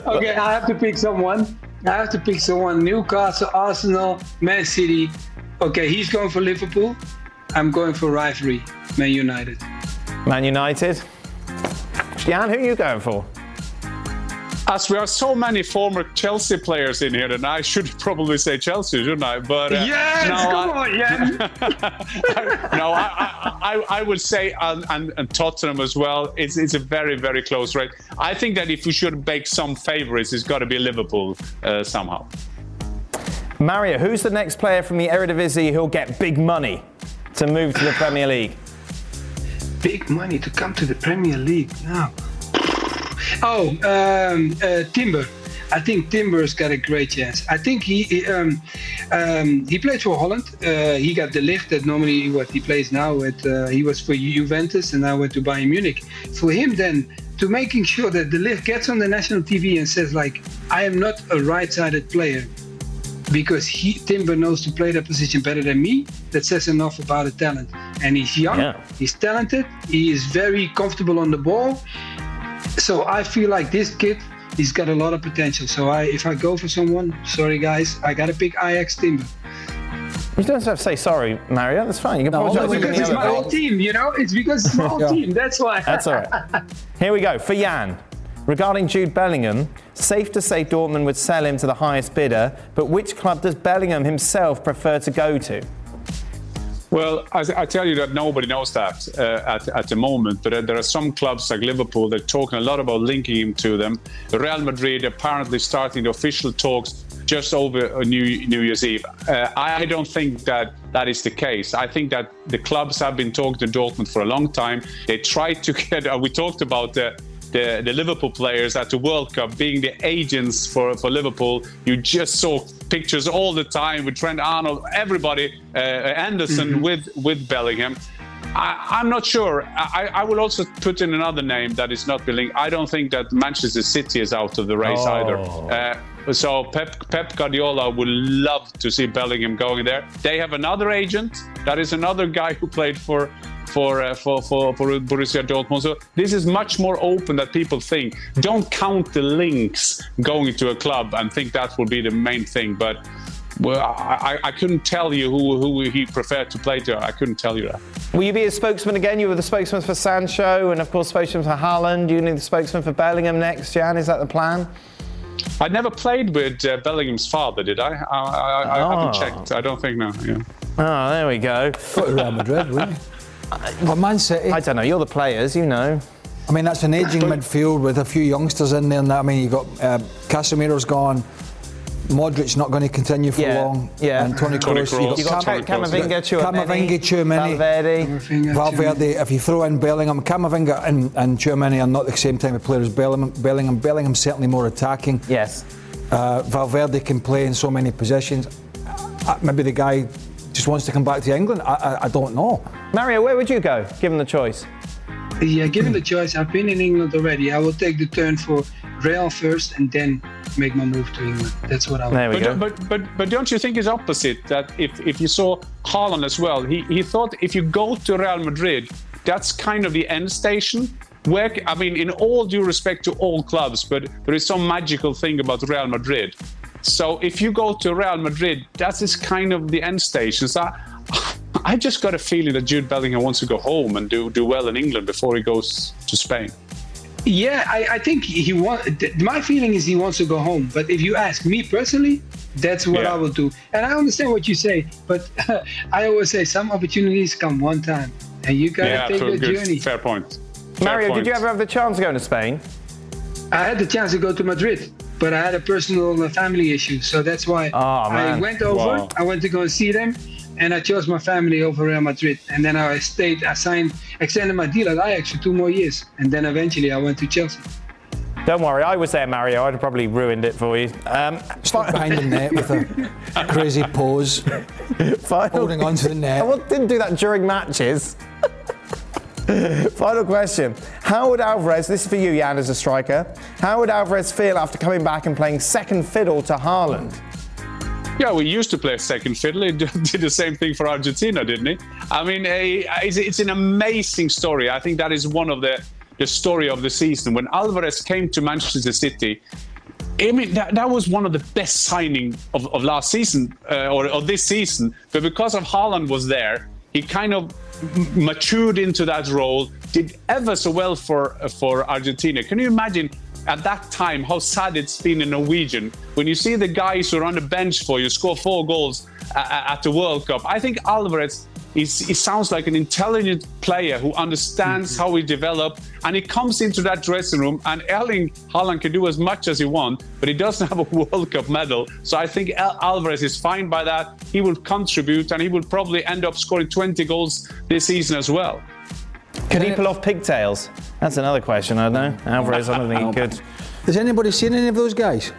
okay, I have to pick someone. I have to pick someone. Newcastle, Arsenal, Man City. Okay, he's going for Liverpool. I'm going for rivalry, Man United. Man United. Jan, who are you going for? As we are so many former Chelsea players in here, and I should probably say Chelsea, shouldn't I? But uh, yes, no, come I- on, yeah. <laughs> no, I, I, I, I would say and, and, and Tottenham as well. It's, it's a very, very close race. I think that if we should make some favourites, it's got to be Liverpool uh, somehow. Mario, who's the next player from the Eredivisie who'll get big money to move to the Premier League? Big money to come to the Premier League now. Oh, um, uh, Timber. I think Timber's got a great chance. I think he he, um, um, he played for Holland. Uh, he got de Ligt that normally what he plays now. At uh, he was for Juventus and now went to Bayern Munich. For him then to making sure that de Ligt gets on the national TV and says like, I am not a right-sided player because he Timber knows to play that position better than me. That says enough about the talent. And he's young, Yeah. he's talented, he is very comfortable on the ball. So I feel like this kid, he's got a lot of potential. So I, if I go for someone, sorry guys, I gotta pick Ajax Timber. You don't have to say sorry, Mario. That's fine. You can No, apologise. no, Because it's my guy. whole team, you know. It's because it's my <laughs> whole team. That's why. That's all right. <laughs> Here we go. For Jan, regarding Jude Bellingham, safe to say Dortmund would sell him to the highest bidder, but which club does Bellingham himself prefer to go to? Well, I, I tell you that nobody knows that uh, at, at the moment, but there are some clubs like Liverpool that are talking a lot about linking him to them. Real Madrid apparently starting the official talks just over New, New Year's Eve. Uh, I don't think that that is the case. I think that the clubs have been talking to Dortmund for a long time. They tried to <laughs> get, uh, we talked about the the, the Liverpool players at the World Cup being the agents for, for Liverpool. You just saw pictures all the time with Trent Arnold, everybody, uh, Henderson with, with Bellingham. I, I'm not sure. I, I will also put in another name that is not billing. I don't think that Manchester City is out of the race Oh. either. Uh, so Pep, Pep Guardiola would love to see Bellingham going there. They have another agent. That is another guy who played for for uh, for, for for Borussia Dortmund. So this is much more open than people think. Don't count the links going to a club and think that will be the main thing. But well, I, I I couldn't tell you who who he preferred to play to. I couldn't tell you that. Will you be a spokesman again? You were the spokesman for Sancho and, of course, spokesman for Haaland. You need the spokesman for Bellingham next, Jan. Is that the plan? I never played with uh, Bellingham's father, did I? I, I, I haven't Oh. checked. I don't think no. Yeah. Oh, there we go. Go to Real Madrid, wouldn't you? <laughs> But Man City. I don't know. You're the players, you know. I mean, that's an aging <laughs> midfield with a few youngsters in there. And that, I mean, you've got uh, Casemiro's gone. Modric's not going to continue for Yeah, long. yeah. And Tony Toni Kroos. Kroos. You got Toni Cam- Camavinga, Camavinga, Tchouameni. Valverde. Valverde, if you throw in Bellingham, Camavinga and, and Tchouameni are not the same type of player as Bellingham. Bellingham, Bellingham's certainly more attacking. Yes. Uh, Valverde can play in so many positions. Uh, maybe the guy just wants to come back to England. I, I, I don't know. Mario, where would you go, given the choice? Yeah, given hmm. the choice, I've been in England already. I will take the turn for Real first and then make my move to England. That's what I will. There we go. But, but but but don't you think it's opposite that if if you saw Haaland as well, he he thought if you go to Real Madrid, that's kind of the end station. Where I mean, in all due respect to all clubs, but there is some magical thing about Real Madrid. So if you go to Real Madrid, that is kind of the end station. So I, I just got a feeling that Jude Bellingham wants to go home and do do well in England before he goes to Spain. Yeah, I, I think he wants. My feeling is he wants to go home. But if you ask me personally, that's what Yeah. I will do. And I understand what you say, but <laughs> I always say some opportunities come one time, and you gotta yeah, take the journey. fair point. Fair Mario, point. did you ever have the chance of going to Spain? I had the chance to go to Madrid, but I had a personal uh, family issue, so that's why Oh, I went over. Wow. I went to go and see them, and I chose my family over Real Madrid. And then I stayed. I signed, extended my deal at Ajax for two more years, and then eventually I went to Chelsea. Don't worry, I was there, Mario. I'd have probably ruined it for you. Um, Stuck behind the net with a crazy pose, final, holding on to the net. wa- didn't do that during matches. <laughs> Final question. How would Alvarez, this is for you, Jan, as a striker, how would Alvarez feel after coming back and playing second fiddle to Haaland? Yeah, we used to play second fiddle. He <laughs> did the same thing for Argentina, didn't he? I mean, it's, an amazing story. I think that is one of the the story of the season. When Alvarez came to Manchester City, I mean, that, that was one of the best signing of, of last season uh, or of this season. But because of Haaland was there, he kind of matured into that role. Did ever so well for for Argentina. Can you imagine at that time how sad it's been in Norwegian when you see the guys who are on the bench for you score four goals a- a- at the World Cup? I think Alvarez. Is, he sounds like an intelligent player who understands mm-hmm. how we develop, and he comes into that dressing room. And Erling Haaland can do as much as he wants, but he doesn't <laughs> have a World Cup medal. So I think Al- Alvarez is fine by that. He will contribute, and he will probably end up scoring 20 goals this season as well. Could he pull off pigtails? That's another question, I don't know. Alvarez, I don't think he could. Has anybody seen any of those guys?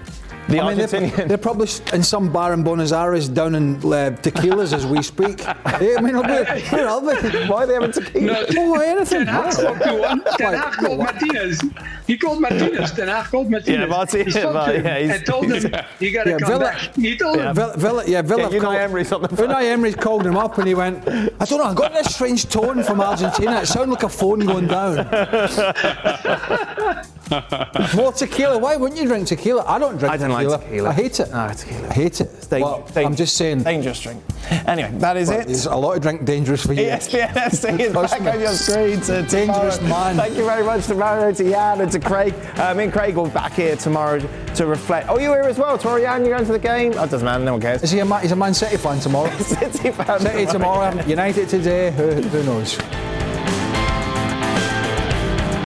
The I mean, they're, they're probably in some bar in Buenos Aires down in uh, tequilas as we speak. <laughs> Yeah, I mean, where, where are they? Why are they having tequila? Oh, anything. Ten Hag spoke to one. Ten Hag called Martinez. He called Martinez. Ten Hag called Martinez. Yeah, Martinez, He but him yeah, he's- and told him you got to Yeah, come Villa- back. He told him. Villa, Villa, yeah, Villa. Yeah, Unai called- Emery's on the phone. Unai Emery's called him up and he went, I don't know, I got this strange tone from Argentina. It sounded like a phone going down. <laughs> <laughs> <laughs> More tequila. Why wouldn't you drink tequila? I don't drink I don't like tequila. tequila. I hate it. No, tequila. I hate it. Dang- Well, I'm just saying, Dangerous drink. Anyway, that is it. there's a lot of drink dangerous for you. ESPN FC is back me. on your screen. To Dangerous tomorrow. man. Thank you very much to Mario, to Jan, and to Craig. Uh, me and Craig will be back here tomorrow to reflect. Oh, you here as well? Tomorrow, Jan, you're going to the game? Oh, it doesn't matter, no one cares. Is he a Man, he's a Man City fan tomorrow? <laughs> City fan City tomorrow, United today, who, who knows?